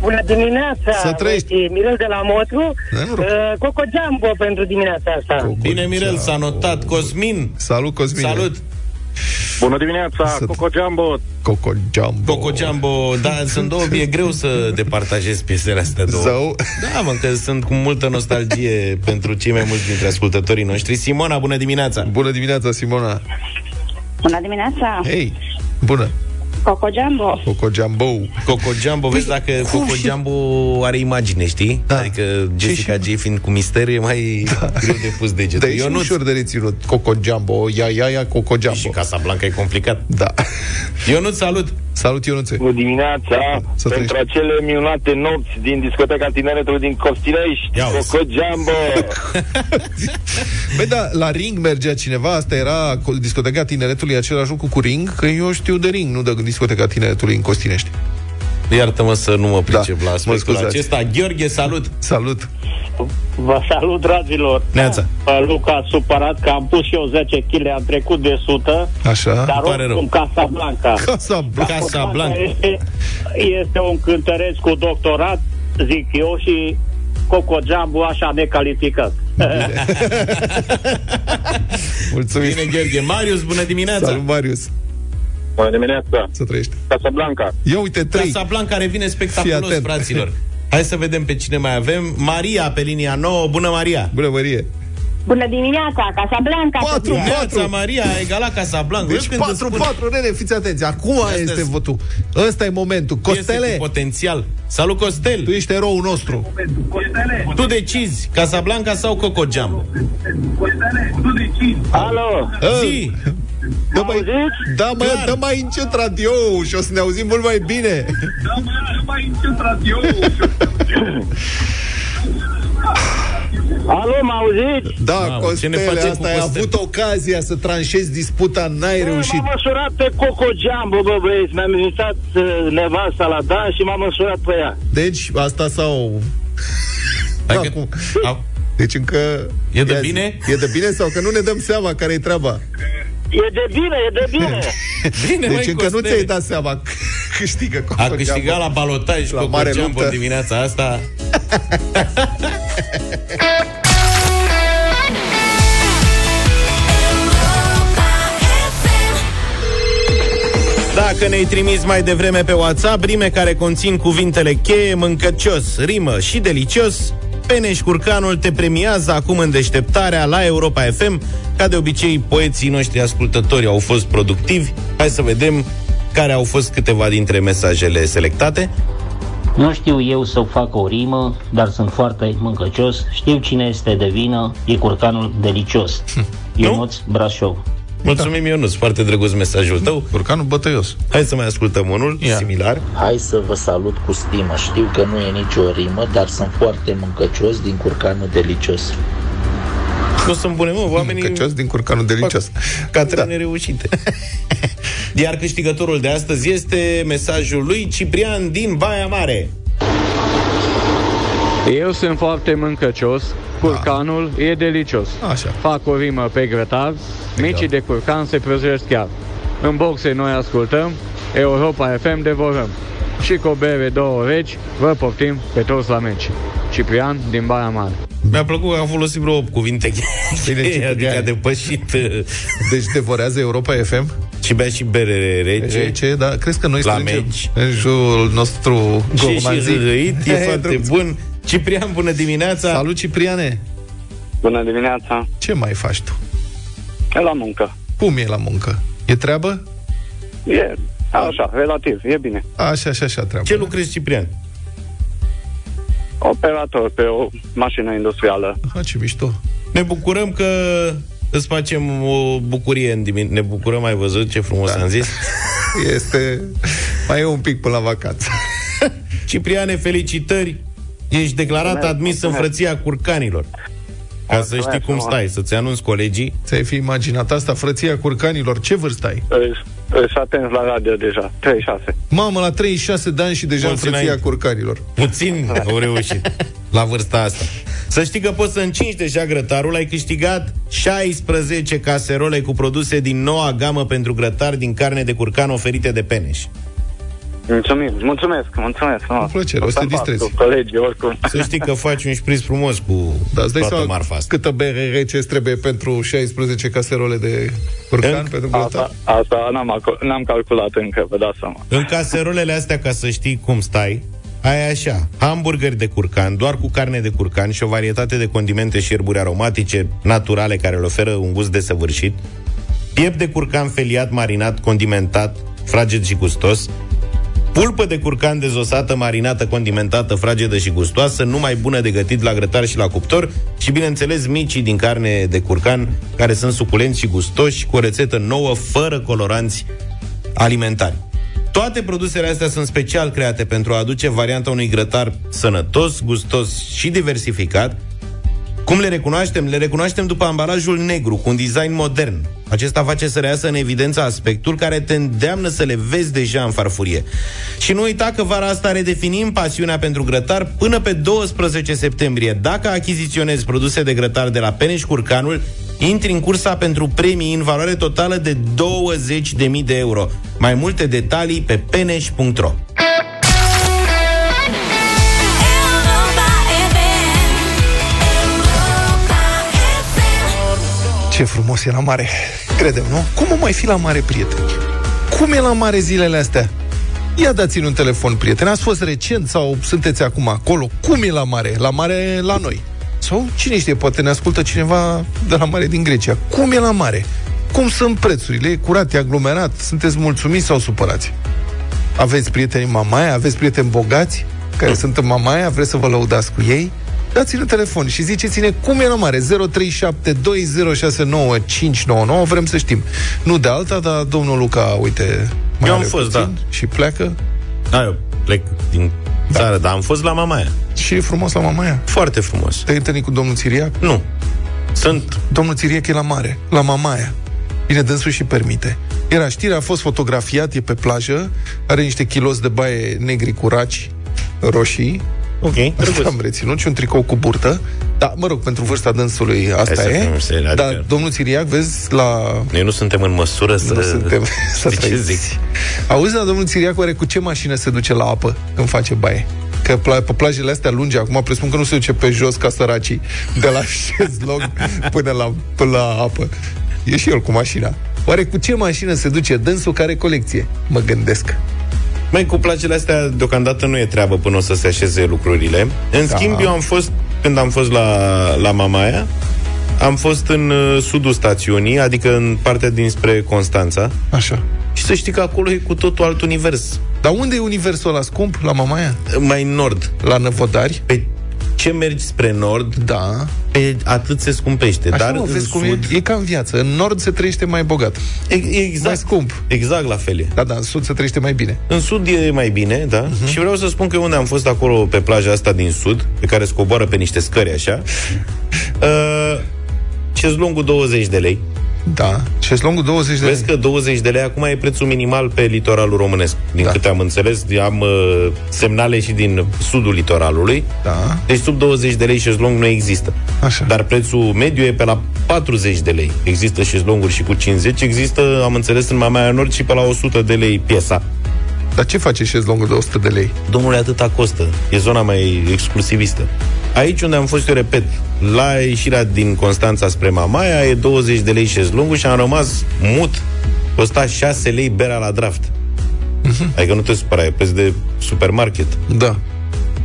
Bună dimineața! Să trăiești. băieții. Mirel de la Motru. Da, noroc. Uh, Coco Jumbo pentru dimineața asta. Bine, Mirel, s-a notat. Cosmin. Salut, Cosmin. Salut. Bună dimineața, Să- Coco Jumbo. Coco Jumbo. Coco Jumbo, da, sunt două, e greu să departajez piesele astea două. Zău. Da, mă, că sunt cu multă nostalgie pentru cei mai mulți dintre ascultătorii noștri. Simona, bună dimineața! Bună dimineața, Simona. Bună dimineața! Hei, bună. Coco Jumbo. Coco Jumbo. Coco Jumbo, vezi dacă Coco Jumbo are imagine, știi? Da. Adică Jessica J fiind cu mister e mai greu de pus degetul. Dar e și ușor de reținut. Coco Jumbo, ia, ia, ia, Coco Jumbo. Și Casa Blanca e complicat. Da. Ionut, salut! Salut, Ionuțe. Bună dimineața! Să pentru trăiești. acele minunate nopți din discoteca Tineretului din Costinești, Ia uzi. Coco Jumbo! Băi, da, la Ring mergea cineva, asta era co- discoteca tineretului, același lucru cu Ring, că eu știu de Ring, nu de discoteca tineretului în Costinești. Iartă-mă să nu mă pricep la aspectul scuzați. acesta. Gheorghe, salut! Salut! Vă salut, dragilor! Neața. Pe Luca a supărat că am pus și eu 10 kg, am trecut de 100, Așa. dar pare rău. oricum Casa Blanca. Casa Blanca. Casa Blanca. Este, este un cântăreț cu doctorat, zic eu, și Coco Jumbo așa necalificat. Mulțumim. Bine, Gheorghe. Marius, bună dimineața! Salut, Marius. Bună dimineața, Să trăiești. Casa Blanca. Ia uite, trei. Casa Blanca revine Fii spectaculos, atent. fraților. Hai să vedem pe cine mai avem. Maria pe linia 9. Bună, Maria! Bună, Marie. Bună dimineața, Casa Blanca. să Patru, fie. Neața, Maria a egalat Casa Blanca. Deci Eu când îți 4, spun 4, nene, fiți atenți. Acum Astea este sunt- votul. Ăsta e momentul. piese Costele, cu potențial. Salut, Costel! tu ești eroul nostru. Tu decizi Casablanca sau Coco Jumbo? Alo! Zi! Dă mai, da, mă, Clar. dă mai încet radio și o să ne auzim mult mai bine. Alo, mă auziți? Da, Mamă, ce ne Costele, facem asta cu ai Costel? avut ocazia să tranșezi disputa, n-ai reușit. M-am măsurat pe Coco Jumbo, bă băieți. Mi-am invitat uh, nevasta la Dan și m-am măsurat pe ea. Deci, asta sau... Hai Da, că- cum? Au- Deci încă... E de Ia zi. bine? E de bine sau că nu ne dăm seama care e treaba? E de bine, e de bine. Bine, Deci măi, încă nu Costele. ți-ai dat seama că câștigă Coco A câștigat Jumbo. la balotaj La Coco mare Jumbo luptă. dimineața asta. Dacă ne-ai trimis mai devreme pe WhatsApp rime care conțin cuvintele cheie, mâncăcios, rimă și delicios, Peneș Curcanul te premiază acum în deșteptarea la Europa FM. Ca de obicei, poeții noștri ascultători au fost productivi. Hai să vedem care au fost câteva dintre mesajele selectate. Nu știu eu să fac o rimă, dar sunt foarte mâncăcios. Știu cine este de vină, e curcanul delicios. Ionuț Brașov. Mulțumim, Ionuț, foarte drăguț mesajul tău. Curcanul bătăios. Hai să mai ascultăm unul Ia. similar. Hai să vă salut cu stimă. Știu că nu e nicio rimă, dar sunt foarte mâncăcios din curcanul delicios. Nu sunt bune, mă, oamenii Mâncăcios din curcanul delicios. ca trene reușite. Iar câștigătorul de astăzi este mesajul lui Ciprian din Baia Mare. Eu sunt foarte mâncăcios, curcanul e delicios. Așa. Fac o rimă pe grătar, micii de curcan se prăjesc chiar. În boxe noi ascultăm, Europa FM devorăm. Și cu o bere două reci, vă poftim pe toți la meci. Ciprian din Baia Mare. Mi-a plăcut că am folosit vreo 8 cuvinte Bine, cheie, Ciprian. adică a depășit uh, Deci devorează Europa FM? și bea și bere rece. Rece, da, crezi că noi La strângem meci. în jurul nostru Și, și gourmanzi? râit, e Hai, foarte drăguț. bun. Ciprian, bună dimineața! Salut, Cipriane! Bună dimineața, Ce mai faci tu? e la muncă. Cum e la muncă? E treabă? E așa, relativ, e bine. Așa, așa, așa treabă. Ce lucrezi, Ciprian? Operator pe o mașină industrială. Ah, ce mișto. Ne bucurăm că îți facem o bucurie în dimine- Ne bucurăm, ai văzut ce frumos da. am zis? Este... Mai e un pic până la vacanță. Cipriane, felicitări! Ești declarat Mulțumesc, admis în mulțumesc. frăția curcanilor. Ca să Mulțumesc știi cum frumos. stai, să-ți anunți colegii. Ți-ai fi imaginat asta, frăția curcanilor? Ce vârstă ai? Îți atent la radio deja, 36. Mamă, la 36 de ani și deja în Mulți frăția înainte. curcanilor. Puțin au reușit la vârsta asta. Să știi că poți să încingi deja grătarul. Ai câștigat 16 caserole cu produse din noua gamă pentru grătar din carne de curcan oferite de Peneș. Mulțumim, mulțumesc, mulțumesc. Cu plăcere, o să te distrezi. Cu colegii, oricum. Să știi că faci un șpriț frumos cu Da, îți dai toată seama marfa asta. câtă bere rece îți trebuie pentru 16 caserole de curcan pentru grătar? Asta, asta n-am, aco- n-am calculat încă, vă dați seama. În caserolele astea, ca să știi cum stai, ai așa, hamburgeri de curcan, doar cu carne de curcan și o varietate de condimente și ierburi aromatice naturale care le oferă un gust desăvârșit, piept de curcan feliat, marinat, condimentat, fraged și gustos, Pulpă de curcan dezosată, marinată, condimentată, fragedă și gustoasă, numai bună de gătit la grătar și la cuptor și, bineînțeles, micii din carne de curcan, care sunt suculenți și gustoși, cu o rețetă nouă, fără coloranți alimentari. Toate produsele astea sunt special create pentru a aduce varianta unui grătar sănătos, gustos și diversificat, cum le recunoaștem? Le recunoaștem după ambalajul negru, cu un design modern. Acesta face să reiasă în evidență aspectul care te îndeamnă să le vezi deja în farfurie. Și nu uita că vara asta redefinim pasiunea pentru grătar până pe 12 septembrie. Dacă achiziționezi produse de grătar de la Peneș Curcanul, intri în cursa pentru premii în valoare totală de 20.000 de euro. Mai multe detalii pe peneș.ro Ce frumos e la mare. Credem, nu? Cum o mai fi la mare, prieteni? Cum e la mare zilele astea? Ia dați-mi un telefon, prieteni. Ați fost recent sau sunteți acum acolo? Cum e la mare? La mare la noi. Sau cine știe, poate ne ascultă cineva de la mare din Grecia. Cum e la mare? Cum sunt prețurile? E curat, e aglomerat? Sunteți mulțumiți sau supărați? Aveți prieteni în Mamaia? Aveți prieteni bogați care sunt în Mamaia? Vreți să vă lăudați cu ei? Dați-ne telefon și ziceți-ne cum e la mare 0372069599 Vrem să știm Nu de alta, dar domnul Luca, uite mai Eu am are fost, puțin da. Și pleacă Da, eu plec din da. țară, dar am fost la Mamaia. Și e frumos la Mamaia Foarte frumos. Te-ai întâlnit cu domnul Țiriac? Nu. Sunt... Domnul Țiriac e la mare, la Mamaia Bine, dânsul și permite Era știre, a fost fotografiat, e pe plajă Are niște kilos de baie negri cu raci Roșii Ok, Asta am reținut și un tricou cu burtă. Da, mă rog, pentru vârsta dânsului asta Hai să e. fim serioși, Dar adică- domnul Țiriac, vezi, la... Noi nu suntem în măsură să... Nu suntem să Știi ce trăiți. zic? Auzi, dar domnul Țiriac, oare cu ce mașină se duce la apă când face baie? Că pla- pe plajele astea lungi, acum presupun că nu se duce pe jos ca săracii, de la șezlong până la, până la apă. E și el cu mașina. Oare cu ce mașină se duce dânsul care colecție? Mă gândesc. Mai cu plagele astea deocamdată nu e treabă până o să se așeze lucrurile. În Da. schimb, eu am fost, când am fost la, la Mamaia, am fost în uh, sudul stațiunii, adică în partea dinspre Constanța. Așa. Și să știi că acolo e cu totul alt univers. Dar unde e universul ăla scump? La Mamaia? Mai în nord. La Năvodari? Pe ce mergi spre nord, Da. pe atât se scumpește. Așa, dar mă, în vezi cum sud, e? E ca în viață. În nord se trăiește mai bogat. E, exact, Mai scump. exact la fel e. Da, da, în sud se trăiește mai bine. În sud e mai bine, da? Mhm. Uh-huh. Și vreau să spun că unde am fost acolo pe plaja asta din sud, pe care scoboară pe niște scări așa, uh, șezlongul 20 de lei. Da. Șezlongul 20 de Vezi lei. că 20 de lei acum e prețul minimal pe litoralul românesc. Din Da. da. câte am înțeles, am uh, semnale și din sudul litoralului. Da. Deci sub 20 de lei șezlong nu există. Așa. Dar prețul mediu e pe la 40 de lei. Există șezlonguri și cu 50, există, am înțeles, în Mamaia Nord și pe la 100 de lei piesa. Dar ce face șezlongul de 100 de lei? Domnule, atâta costă. E zona mai exclusivistă. Aici unde am fost, eu repet, la ieșirea din Constanța spre Mamaia, e 20 de lei șezlongul și am rămas mut. Costa 6 lei berea la draft. Adică nu te supăra, e preț de supermarket. Da.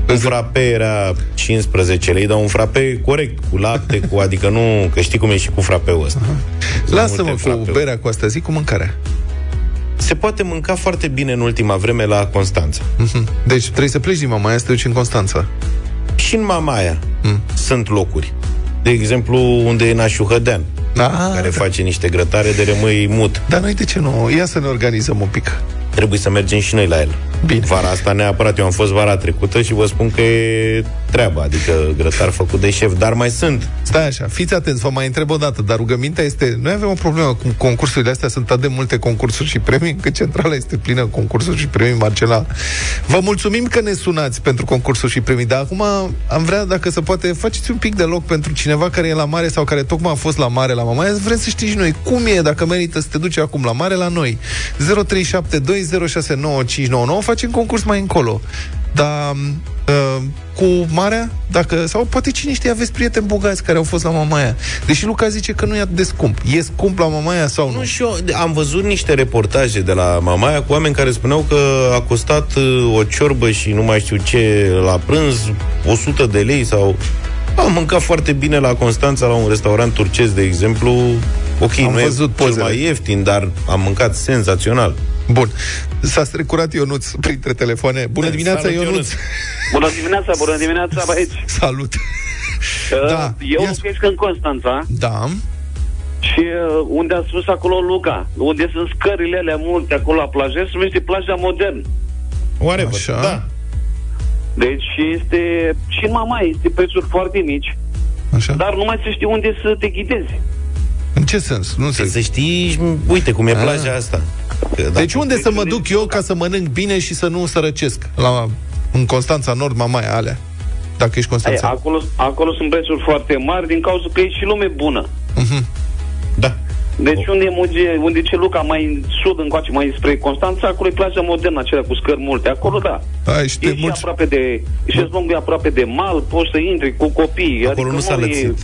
Un frape era 15 lei, dar un frape corect, cu lapte, cu, adică nu, că știi cum e și cu frapeul ăsta. Sunt Lasă-mă multe cu frapeuri. berea cu asta, zic cu mâncarea. Se poate mânca foarte bine în ultima vreme la Constanța. Mhm. Deci trebuie să pleci din Mamaia să te duci în Constanța. Și în Mamaia mm. sunt locuri. De exemplu, unde e Nașu Hădean, Da, care face niște grătare de rămâi mut. Dar noi de ce nu? Ia să ne organizăm un pic. Trebuie să mergem și noi la el. Bine. Vara asta neapărat. Eu am fost vara trecută și vă spun că e treaba, adică grătar făcut de șef, dar mai sunt. Stai așa, fiți atenți, vă mai întreb o dată, dar rugămintea este, noi avem o problemă cu concursurile astea, sunt atât de multe concursuri și premii, încât centrala este plină cu concursuri și premii, Marcela. Vă mulțumim că ne sunați pentru concursuri și premii, dar acum am vrea, dacă se poate, faceți un pic de loc pentru cineva care e la mare sau care tocmai a fost la mare la Mamaia, vrem să știți și noi cum e, dacă merită să te duci acum la mare la noi. 0372069599, facem concurs mai încolo. Dar uh, cu marea, dacă, sau poate cine știe, aveți prieteni bogați care au fost la Mamaia. Deși Luca zice că nu e atât de scump. E scump la Mamaia sau nu? Nu, și eu am văzut niște reportaje de la Mamaia cu oameni care spuneau că a costat uh, o ciorbă și nu mai știu ce la prânz, 100 de lei sau... Am mâncat foarte bine la Constanța, la un restaurant turcesc, de exemplu. Ok, Am nu văzut e cel pozele. mai ieftin, dar am mâncat senzațional. Bun. S-a strecurat Ionuț printre telefoane. Bună dimineața, Salut, Ionuț! Ionuț. Bună dimineața, bună dimineața, băieți. Salut! Da, Eu locuiesc în Constanța Da. și uh, unde a spus acolo Luca, unde sunt scările alea multe acolo la plajă, se numește plaja modern. Oare Așa. Da. Deci este, și în Mamaia este prețuri foarte mici, Așa. dar nu mai se știe unde să te ghidezi. În ce sens? Nu Să știi, uite cum e Ah. plaja asta. Că dacă- Deci unde să mă duc eu ca să mănânc bine și să nu sărăcesc? La, în Constanța Nord, Mamaia, alea. Dacă ești Ai, Constanța. acolo, acolo sunt prețuri foarte mari din cauza că e și lume bună. Mhm. Da. Deci unde, unde, unde ce Luca mai în sud încoace, mai spre Constanța, acolo e plaja modernă, acelea cu scări multe. Acolo da. Ai, și E te și mulți... aproape de, și e aproape de mal, poți să intri cu copii. Acolo adică nu s-a e- lățit.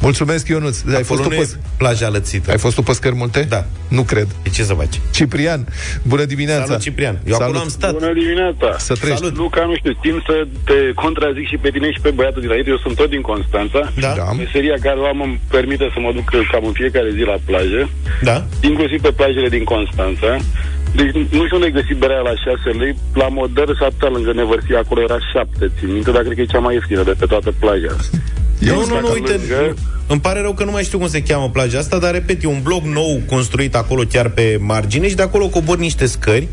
Mulțumesc, Ionuț. Ai fost, tu nu pe... e plaja lățită. Ai fost tu pe scări multe? Da. Nu cred. De ce să faci? Ciprian, bună dimineața. Salut, Ciprian. Eu acolo am stat. Bună dimineața! Să trăiești. Salut. Luca, nu știu, țin să te contrazic și pe tine și pe băiatul dinainte. Eu sunt tot din Constanța. Da. Da. Meseria care o am îmi permite să mă duc cam în fiecare zi la plajă, Da? inclusiv pe plajele din Constanța. Deci nu știu unde găsi berea la 6 lei, la modern s-a atâta lângă nevărsia, acolo era 7, țin minte, dar cred că e cea mai ieftină de pe toată plaja. Nu, nu, nu, Dacă uite, lângă- îmi pare rău că nu mai știu cum se cheamă plaja asta, dar repet, e un bloc nou construit acolo chiar pe margine și de acolo cobor niște scări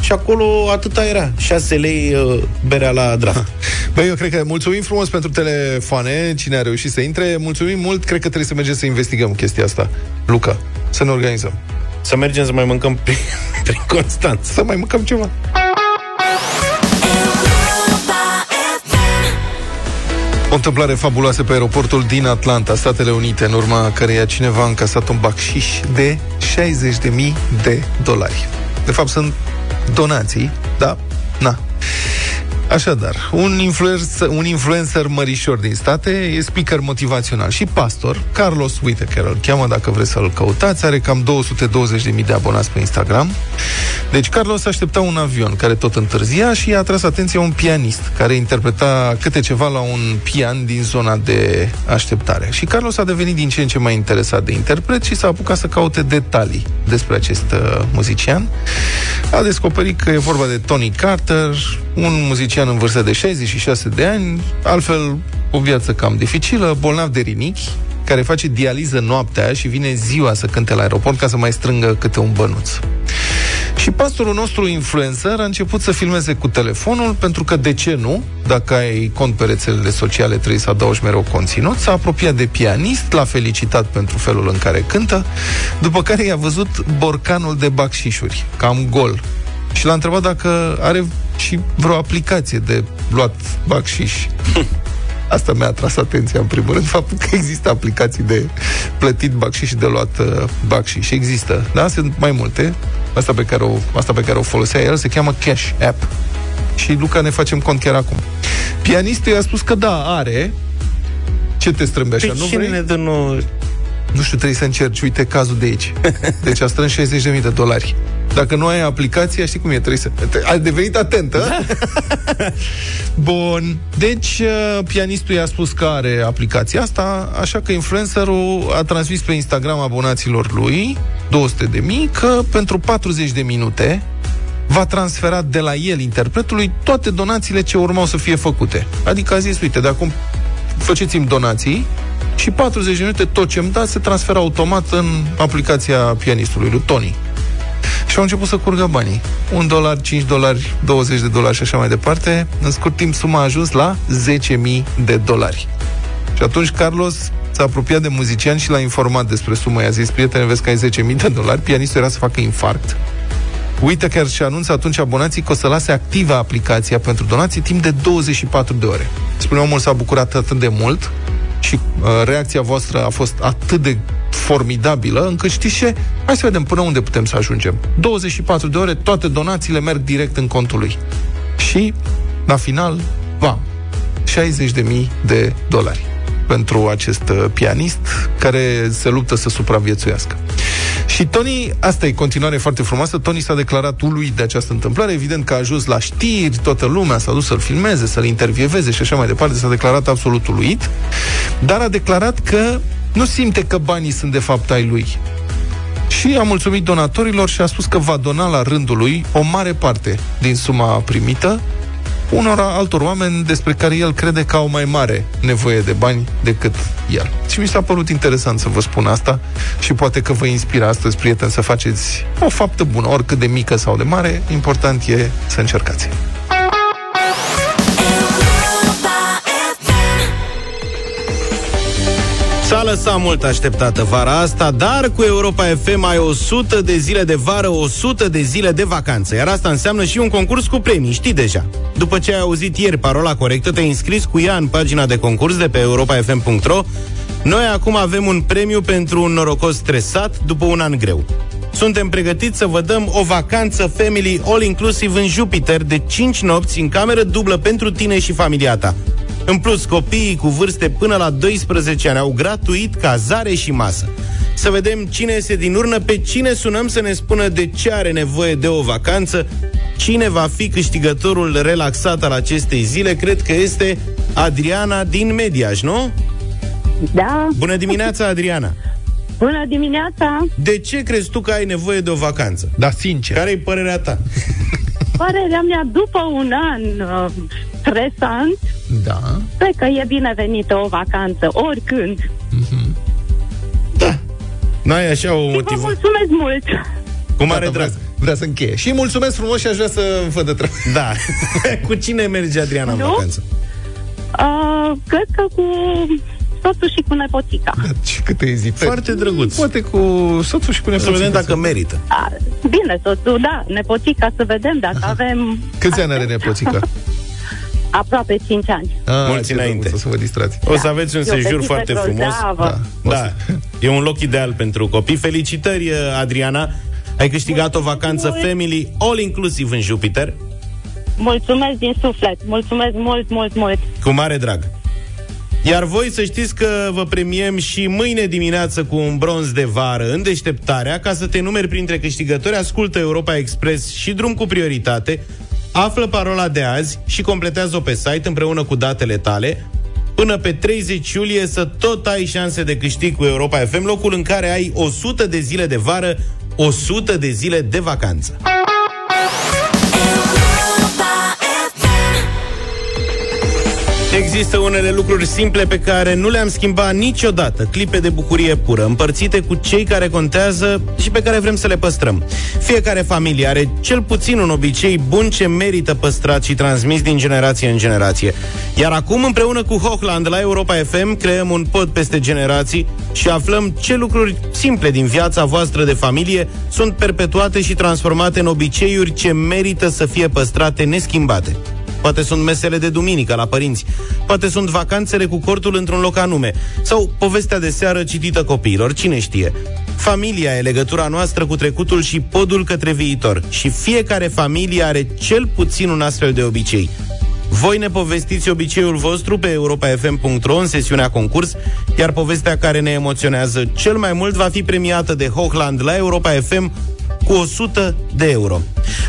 și acolo atâta era, 6 lei uh, berea la draft. Băi, eu cred că mulțumim frumos pentru telefoane, cine a reușit să intre. Mulțumim mult, cred că trebuie să mergem să investigăm chestia asta. Luca, să ne organizăm. Să mergem să mai mâncăm prin, prin Constanța. Să mai mâncăm ceva. O întâmplare fabuloasă pe aeroportul din Atlanta, Statele Unite, în urma căreia cineva a încasat un bacșiș de 60.000 de dolari. De fapt, sunt donații, da? Na. Așadar, un influencer, un influencer mărișor din state e speaker motivațional și pastor, Carlos Whitaker îl cheamă dacă vreți să-l căutați, are cam 220.000 de abonați pe Instagram. Deci Carlos aștepta un avion care tot întârzia și i-a atras atenția un pianist care interpreta câte ceva la un pian din zona de așteptare. Și Carlos a devenit din ce în ce mai interesat de interpret și s-a apucat să caute detalii despre acest uh, muzician. A descoperit că e vorba de Tony Carter, un muzician în vârstă de 66 de ani, altfel o viață cam dificilă, bolnav de rinichi, care face dializă noaptea și vine ziua să cânte la aeroport ca să mai strângă câte un bănuț. Și pastorul nostru influencer a început să filmeze cu telefonul, pentru că, de ce nu, dacă ai cont pe rețelele sociale, trebuie să adaugi mereu conținut, s-a apropiat de pianist, l-a felicitat pentru felul în care cântă, după care i-a văzut borcanul de bacșișuri, cam gol. Și l-a întrebat dacă are și vreo aplicație de luat bacșiș. Asta mi-a atras atenția în primul rând, faptul că există aplicații de plătit bacșiș și de luat uh, bacșiș. Există, da? Sunt mai multe. Asta pe care o, asta pe care o folosea el se cheamă Cash App. Și Luca ne facem cont chiar acum. Pianistul i-a spus că da, are. Ce te strâmbi așa? Pe nu cine vrei? ne dă nouă? Nu știu, trebuie să încerci. Uite cazul de aici. Deci a strâns 60.000 de dolari. Dacă nu ai aplicația, știi cum e, trebuie să... Ai devenit atent, da? Bun. Deci, uh, pianistul i-a spus că are aplicația asta, așa că influencerul a transmis pe Instagram abonaților lui, 200 de mii, că pentru 40 de minute va transfera de la el, interpretului, toate donațiile ce urmau să fie făcute. Adică a zis, uite, de acum faceți-mi donații și 40 de minute tot ce îmi dați se transferă automat în aplicația pianistului, lui Tony. Și au început să curgă banii. 1 dolar, 5 dolari, 20 de dolari și așa mai departe. În scurt timp, suma a ajuns la 10.000 de dolari. Și atunci Carlos s-a apropiat de muzician și l-a informat despre sumă. I-a zis, prietene, vezi că ai 10.000 de dolari, pianistul era să facă infarct. Whittaker și anunță atunci abonații că o să lase activă aplicația pentru donații timp de 24 de ore. Spune omul s-a bucurat atât de mult și uh, reacția voastră a fost atât de formidabilă, încât știți ce? Hai să vedem până unde putem să ajungem. 24 de ore, toate donațiile merg direct în contul lui. Și, la final, va, 60.000 de dolari pentru acest uh, pianist care se luptă să supraviețuiască. Și Tony, asta e continuare foarte frumoasă, Tony s-a declarat uluit de această întâmplare, evident că a ajuns la știri, toată lumea s-a dus să-l filmeze, să-l intervieveze și așa mai departe, s-a declarat absolut uluit, dar a declarat că nu simte că banii sunt de fapt ai lui. Și a mulțumit donatorilor și a spus că va dona la rândul lui o mare parte din suma primită unora altor oameni despre care el crede că au mai mare nevoie de bani decât el. Și mi s-a părut interesant să vă spun asta și poate că vă inspiră astăzi, prieteni, să faceți o faptă bună, oricât de mică sau de mare, important e să încercați. S-a lăsat mult așteptată vara asta, dar cu Europa FM ai 100 de zile de vară, 100 de zile de vacanță. Iar asta înseamnă și un concurs cu premii, știi deja. După ce ai auzit ieri parola corectă, te-ai înscris cu ea în pagina de concurs de pe europafm.ro. Noi acum avem un premiu pentru un norocos stresat după un an greu. Suntem pregătiți să vă dăm o vacanță family all-inclusiv în Jupiter de 5 nopți în cameră dublă pentru tine și familia ta. În plus, copiii cu vârste până la 12 ani au gratuit cazare și masă. Să vedem cine este din urnă, pe cine sunăm să ne spună de ce are nevoie de o vacanță, cine va fi câștigătorul relaxat al acestei zile. Cred că este Adriana din Mediaș, nu? Da. Bună dimineața, Adriana! Bună dimineața! De ce crezi tu că ai nevoie de o vacanță? Da, sincer. Care e părerea ta? Părerea mea, după un an uh, stresant, Da. cred că e binevenită o vacanță, oricând. N-ai așa o Și vă motivă? mulțumesc mult! Cu mare Gata, drag. Vrea, vrea să încheie. Și mulțumesc frumos și aș vrea să văd de treabă. Da. cu cine merge Adriana în Nu? vacanță? Uh, cred că cu soțul și cu nepoțica. Și câte ezitări. Foarte drăguț. Poate cu soțul și cu Să nepoțica. vedem dacă merită. A, bine, soțul, da, nepoțica, să vedem dacă avem Câți ani are nepoțica? aproape 5 ani. Ah, Mulți ce înainte. drăguț, O să vă distrați. O să aveți un E o sejur fetiță foarte frumos. grozavă. Da. E un loc ideal pentru copii. Felicitări, Adriana. Ai câștigat o vacanță family all-inclusiv în Jupiter. Mulțumesc din suflet, mulțumesc mult, mult, mult. Cu mare drag. Iar voi să știți că vă premiem și mâine dimineață cu un bronz de vară în deșteptarea, ca să te numeri printre câștigători, ascultă Europa Express și drum cu prioritate, află parola de azi și completează-o pe site împreună cu datele tale, până pe 30 iulie să tot ai șanse de câștig cu Europa FM, locul în care ai 100 de zile de vară, 100 de zile de vacanță. Există unele lucruri simple pe care nu le-am schimbat niciodată, clipe de bucurie pură, împărțite cu cei care contează și pe care vrem să le păstrăm. Fiecare familie are cel puțin un obicei bun ce merită păstrat și transmis din generație în generație. Iar acum, împreună cu Hochland la Europa FM, creăm un pod peste generații și aflăm ce lucruri simple din viața voastră de familie sunt perpetuate și transformate în obiceiuri ce merită să fie păstrate neschimbate. Poate sunt mesele de duminică la părinți. Poate sunt vacanțele cu cortul într-un loc anume. Sau povestea de seară citită copiilor, cine știe. Familia e legătura noastră cu trecutul și podul către viitor. Și fiecare familie are cel puțin un astfel de obicei. Voi ne povestiți obiceiul vostru pe europafm.ro în sesiunea concurs, iar povestea care ne emoționează cel mai mult va fi premiată de Hochland la Europa FM cu 100 de euro.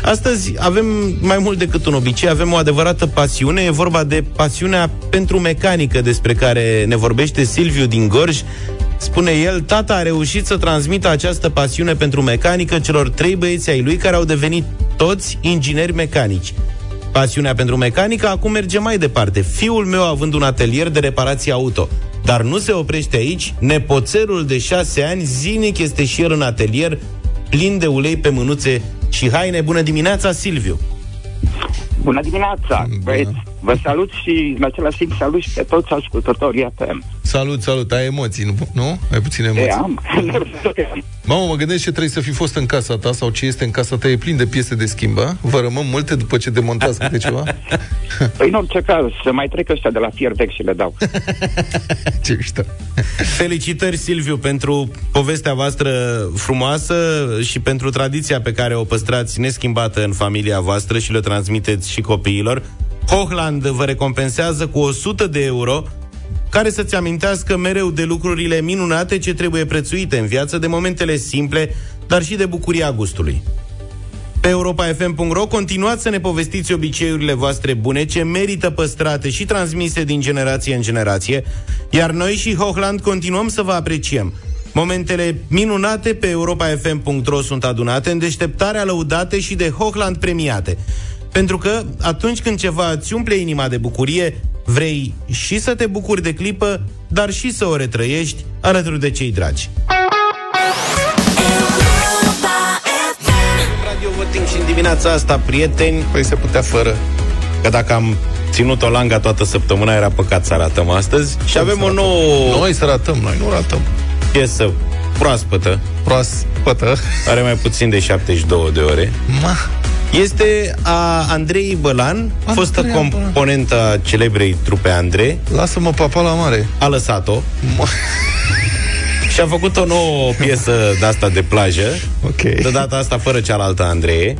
Astăzi avem mai mult decât un obicei, avem o adevărată pasiune, e vorba de pasiunea pentru mecanică despre care ne vorbește Silviu din Gorj. Spune el, tata a reușit să transmită această pasiune pentru mecanică celor trei băieți ai lui care au devenit toți ingineri mecanici. Pasiunea pentru mecanică acum merge mai departe. Fiul meu având un atelier de reparație auto. Dar nu se oprește aici, nepoțelul de șase ani zilnic este și el în atelier, plin de ulei pe mânuțe și haine. Bună dimineața, Silviu! Bună dimineața, băieți! Vă salut și în același timp salut și pe toți ascultătorii ATM. Salut, salut, ai emoții, nu? nu? Ai puține emoții. E, am. Mamă, mă gândesc ce trebuie să fi fost în casa ta sau ce este în casa ta. E plin de piese de schimbă. Vă rămân multe după ce demontați câte ceva? Păi în orice caz, să mai trec ăștia de la fier vechi și le dau. ce mișto. Felicitări, Silviu, pentru povestea voastră frumoasă și pentru tradiția pe care o păstrați neschimbată în familia voastră și le transmiteți și copiilor. Hochland vă recompensează cu 100 de euro care să-ți amintească mereu de lucrurile minunate ce trebuie prețuite în viață, de momentele simple, dar și de bucuria gustului. Pe europa.fm.ro continuați să ne povestiți obiceiurile voastre bune ce merită păstrate și transmise din generație în generație, iar noi și Hochland continuăm să vă apreciem. Momentele minunate pe europa.fm.ro sunt adunate în deșteptarea lăudate și de Hochland premiate. Pentru că atunci când ceva îți umple inima de bucurie, vrei și să te bucuri de clipă, dar și să o retrăiești alături de cei dragi. Radio Voting și în dimineața asta, prieteni... Păi se putea fără. Că dacă am ținut o langa toată săptămâna, era păcat să ratăm astăzi. Și avem o nouă... Noi să ratăm, noi nu ratăm. Piesă proaspătă. Proaspătă. Are mai puțin de 72 de ore. Ma. Este a Andrei Bălan, Andrei fostă componentă a celebrei trupe Andrei. Lasă-mă papa la mare. A lăsat-o. și a făcut o nouă piesă de asta de plajă. Ok. De data asta fără cealaltă Andrei.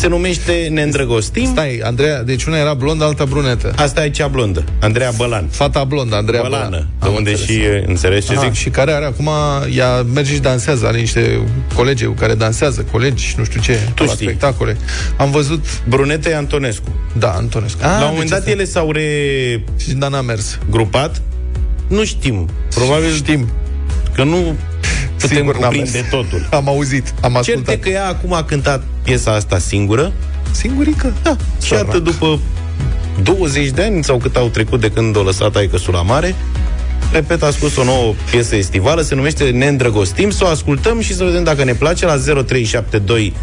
Se numește Ne îndrăgostim. Stai, Andreea, deci una era blondă, alta brunetă. Asta e cea blondă, Andreea Bălan. Fata blondă, Andreea Bălană, Bălan. de Am unde înțeles. și înțelegi ce Aha, zic? Și care are acum, ea merge și dansează, are niște colegi cu care dansează, colegi, nu știu ce, Tu la știi. spectacole. Am văzut... Brunete Antonescu. Da, Antonescu. La un deci moment dat asta- ele s-au re... Și Dan a mers. grupat. Nu știm. Probabil Știm. că nu putem Sigur n-am cuprinde mers. totul. Am auzit, am ascultat. Certe că ea acum a cântat piesa asta singură Singurică? Da. și iată după 20 de ani sau cât au trecut de când o lăsat aică la mare, repet, a scos o nouă piesă estivală, se numește Ne îndrăgostim, să o ascultăm și să vedem dacă ne place la 0372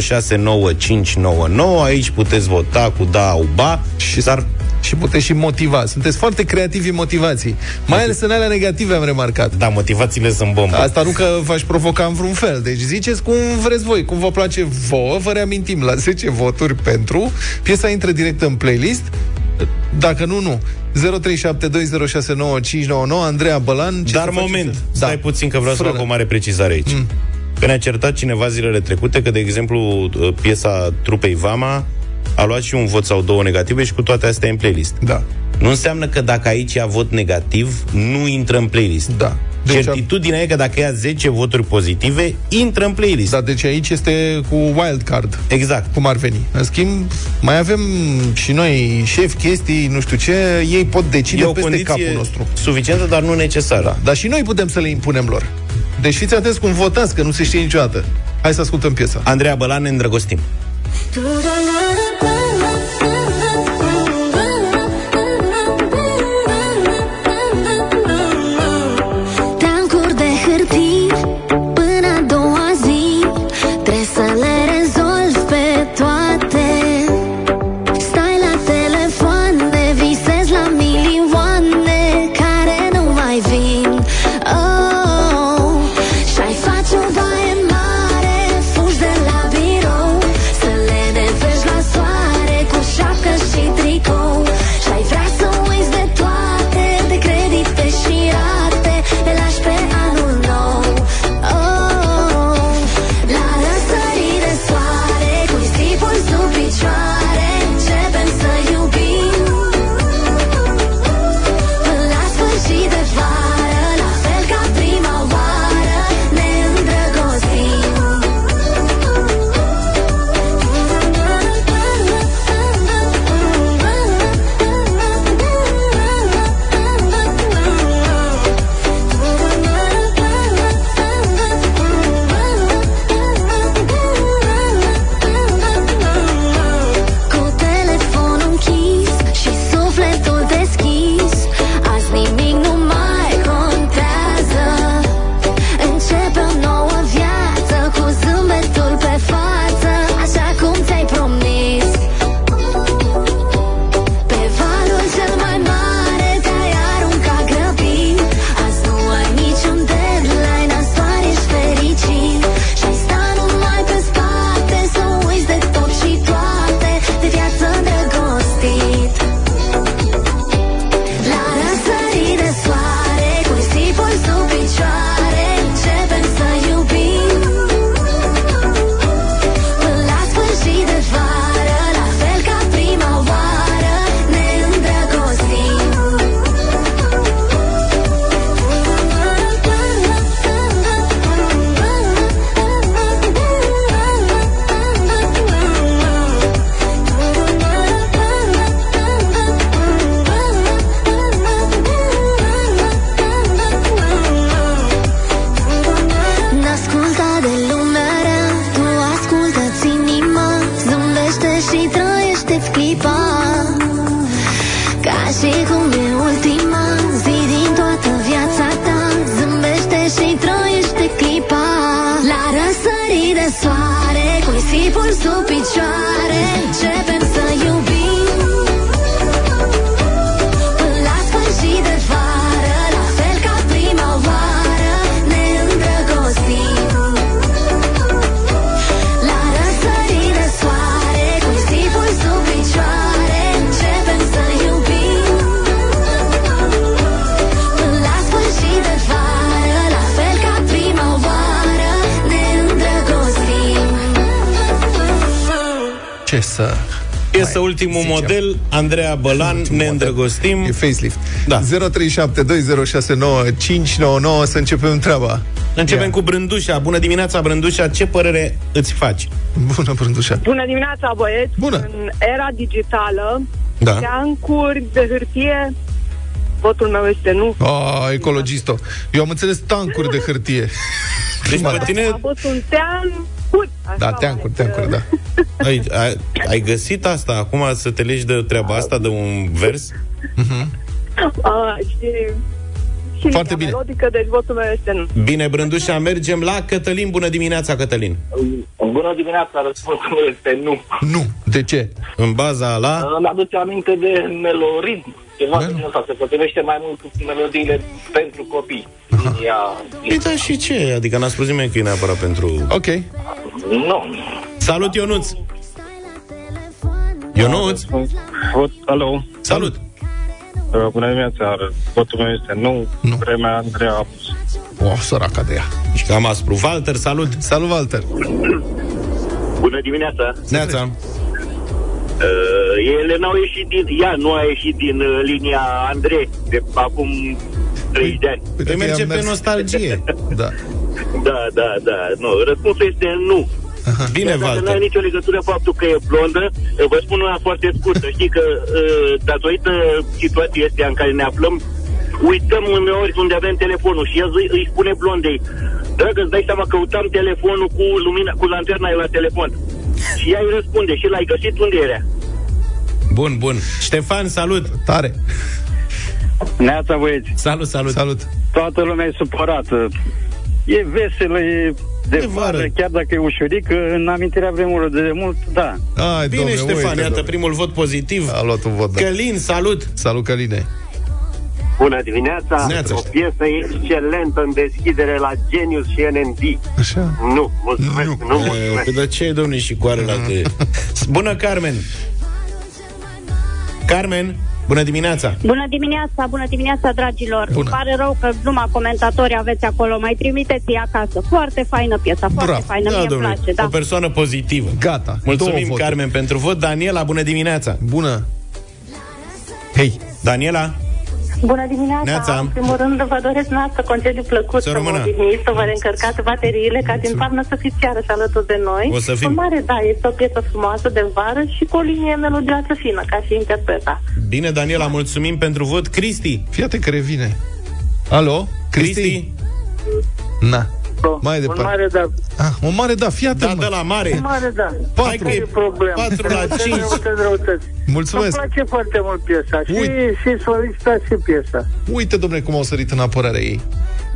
069599. Aici puteți vota cu da au ba, Și, dar și puteți și motiva. Sunteți foarte creativi în motivații. Mai ales în alea negative am remarcat. da, motivațiile sunt bombă. Asta nu că v-aș provoca în vreun fel. Deci ziceți cum vreți voi, cum vă place vouă. Vă reamintim la 10 voturi pentru. Piesa intră direct în playlist. Dacă nu, nu. 0372069599 Andreea Bălan. Ce Dar să faci? moment, Da. stai puțin că vreau să Frână. fac o mare precizare aici. Mm. Că ne-a certat cineva zilele trecute că, de exemplu, piesa trupei Vama a luat și un vot sau două negative și cu toate astea e în playlist. Da. Nu înseamnă că dacă aici ia vot negativ, nu intră în playlist. Da. Deci Deci Certitudinea e că dacă ia 10 voturi pozitive, intră în playlist. Da, deci aici este cu wild card. Exact. Cum ar veni. În schimb, mai avem și noi șef, chestii, nu știu ce, ei pot decide E o peste condiție capul nostru. suficientă, dar nu necesară. Da. Dar și noi putem să le impunem lor. Deci fiți atenți cum votați, că nu se știe niciodată. Hai să ascultăm piesa. Andreea Bălan, ne îndrăgostim. Do-do-do-do-do Andreea Bălan, ne îndrăgostim. E facelift. Da. 0372069599 să începem treaba. Începem Ia. cu Brândușa. Bună dimineața, Brândușa. Ce părere îți faci? Bună, Brândușa. Bună dimineața, băieți! Bună. În era digitală, Da. teancuri de hârtie, votul meu este nu. Oh, ecologisto. Eu am înțeles tancuri de hârtie. Deci pe tine... A fost un teancuri. Așa Da, teancuri, teancuri, da. Ai, ai, ai găsit asta acum să te legi de treaba asta, de un vers? A, și, și Foarte linia bine. melodică, deci votul meu este nu. Bine, Brândușa, mergem la Cătălin. Bună dimineața, Cătălin. Bună dimineața, răspunsul meu este nu. Nu. De ce? În baza la... Îmi aduce aminte de meloritm. Ceva de genul ăsta, se potrivește mai mult cu melodiile pentru copii. Linia... Păi da, și ce? Adică n-a spus nimeni că e neapărat pentru... Ok. Nu. Salut, Ionuț! Ionuț! Vot, alo. Salut! Uh, Bună dimineața, votul meu este nu. nu. Vremea Andreea Apus. O, oh, săraca de ea. Și cam aspru. Walter, salut! Salut, Walter! Bună dimineața. Neața! Uh, ele n-au ieșit din... Ea nu a ieșit din uh, linia Andrei de acum 30 de ani. Păi merge pe nostalgie. Da. Da, da, da. Nu, răspunsul este nu. Bine, Chiar dacă Walter. nu are nicio legătură faptul că e blondă, vă spun una foarte scurtă. Știi că, uh, datorită situației astea în care ne aflăm, uităm uneori unde avem telefonul și el îi, îi spune blondei, dragă, îți dai seama că căutam telefonul cu lumina, cu lanterna la telefon. Și ea îi răspunde, și l-ai găsit unde era? Bun, bun. Ștefan, salut! Tare! Neața, băieți. Salut, salut! Salut! Toată lumea e supărată. E veselă, e de, De vară. vară, chiar dacă e ușurică, în amintirea vremurilor de demult, da. Ai, Bine, domne, Ștefan, uite, iată domne. primul vot pozitiv. A luat un vot, da. Călin, salut! Salut, Căline! Bună dimineața! Neața. O piesă excelentă în deschidere la Genius și NND. Așa. Nu, mulțumesc, nu, nu E, mulțumesc. Păi de ce e, domnule, și cu la de... Bună, Carmen! Carmen, bună dimineața! Bună dimineața, bună dimineața, dragilor. Bună. Îmi pare rău că numai comentatori aveți acolo. Mai trimiteți-i acasă. Foarte faină piesa, foarte Bravo. faină. Mie îmi domnule, place, da. o persoană pozitivă. Gata. Două Mulțumim, voturi. Carmen, pentru vot. Daniela, bună dimineața! Bună! Hei! Daniela, Bună dimineața! Neața. În primul rând vă doresc noastră concediu plăcut, Să să vă rămână. odihniți, să vă reîncărcați bateriile, ca din toamnă să fiți iarăși alături de noi. O să fim. În mare, da, este o piesă frumoasă de vară și cu o linie melodioasă fină, ca și interpreta. bine, Daniela, mulțumim pentru vot. Cristi, Fii atent că revine. Alo? Cristi? Cristi, Na. Mai Un departe. mare da. Ah, o mare da, fii atent, da, mă. de la mare. Un mare da. Hai că Care e e problema? 4 la 5. Răutăți, răutăți. Mulțumesc. Îmi place foarte mult piesa și, Ui. și solista și piesa. Uite, domnule, cum au sărit în apărarea ei.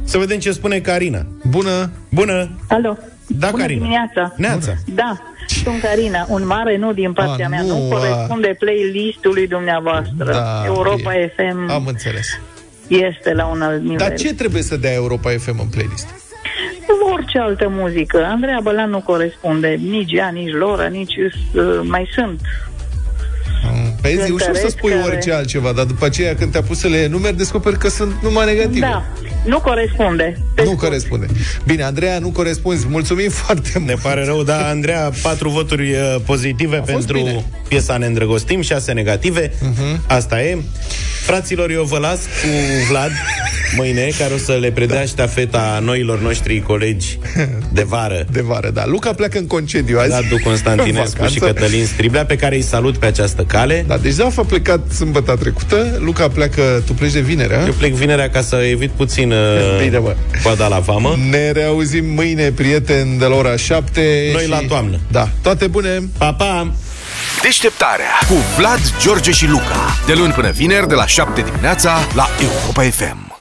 Să vedem ce spune Carina. Bună! Bună! Alo. Da, Bună Carina. dimineața. Neața. Da, sunt Carina. Un mare nu din partea A, mea. nu, Nu, a. corespunde playlistului dumneavoastră. Da, Europa e- FM Am înțeles. este la un alt nivel. Dar ce trebuie să dea Europa FM în playlist? Orice altă muzică. Andreea Bălan nu corespunde. Nici ea, nici Lora, nici... Uh, mai sunt. Pe zi, ușor să Cântăreți spui care- orice altceva, dar după aceea când te-a pus să le enumeri, descoperi că sunt numai negative. Da, nu corespunde. Nu corespunde. Bine, Andreea, nu corespunzi. Mulțumim foarte mult. Ne pare rău, da, Andreea, patru voturi uh, pozitive fost pentru bine. piesa Ne îndrăgostim, șase negative. Mhm. Asta e. Fraților, eu vă las cu Vlad mâine, care o să le predea Da. ștafeta noilor noștri colegi de vară. De vară, da. Luca pleacă în concediu azi. Radu Constantinescu În și vacanță. Cătălin Striblea, pe care îi salut pe această cale. Da, deci Zaf a plecat sâmbătă trecută, Luca pleacă, tu pleci de vinerea. Eu plec vinerea ca să evit puțin uh, Bine, mă. coada la vamă. Ne reauzim mâine, prieteni, de la ora 7. Noi și... la toamnă. Da, toate bune. Pa, pa! Deșteptarea cu Vlad, George și Luca. De luni până vineri, de la 7 dimineața, la Europa FM.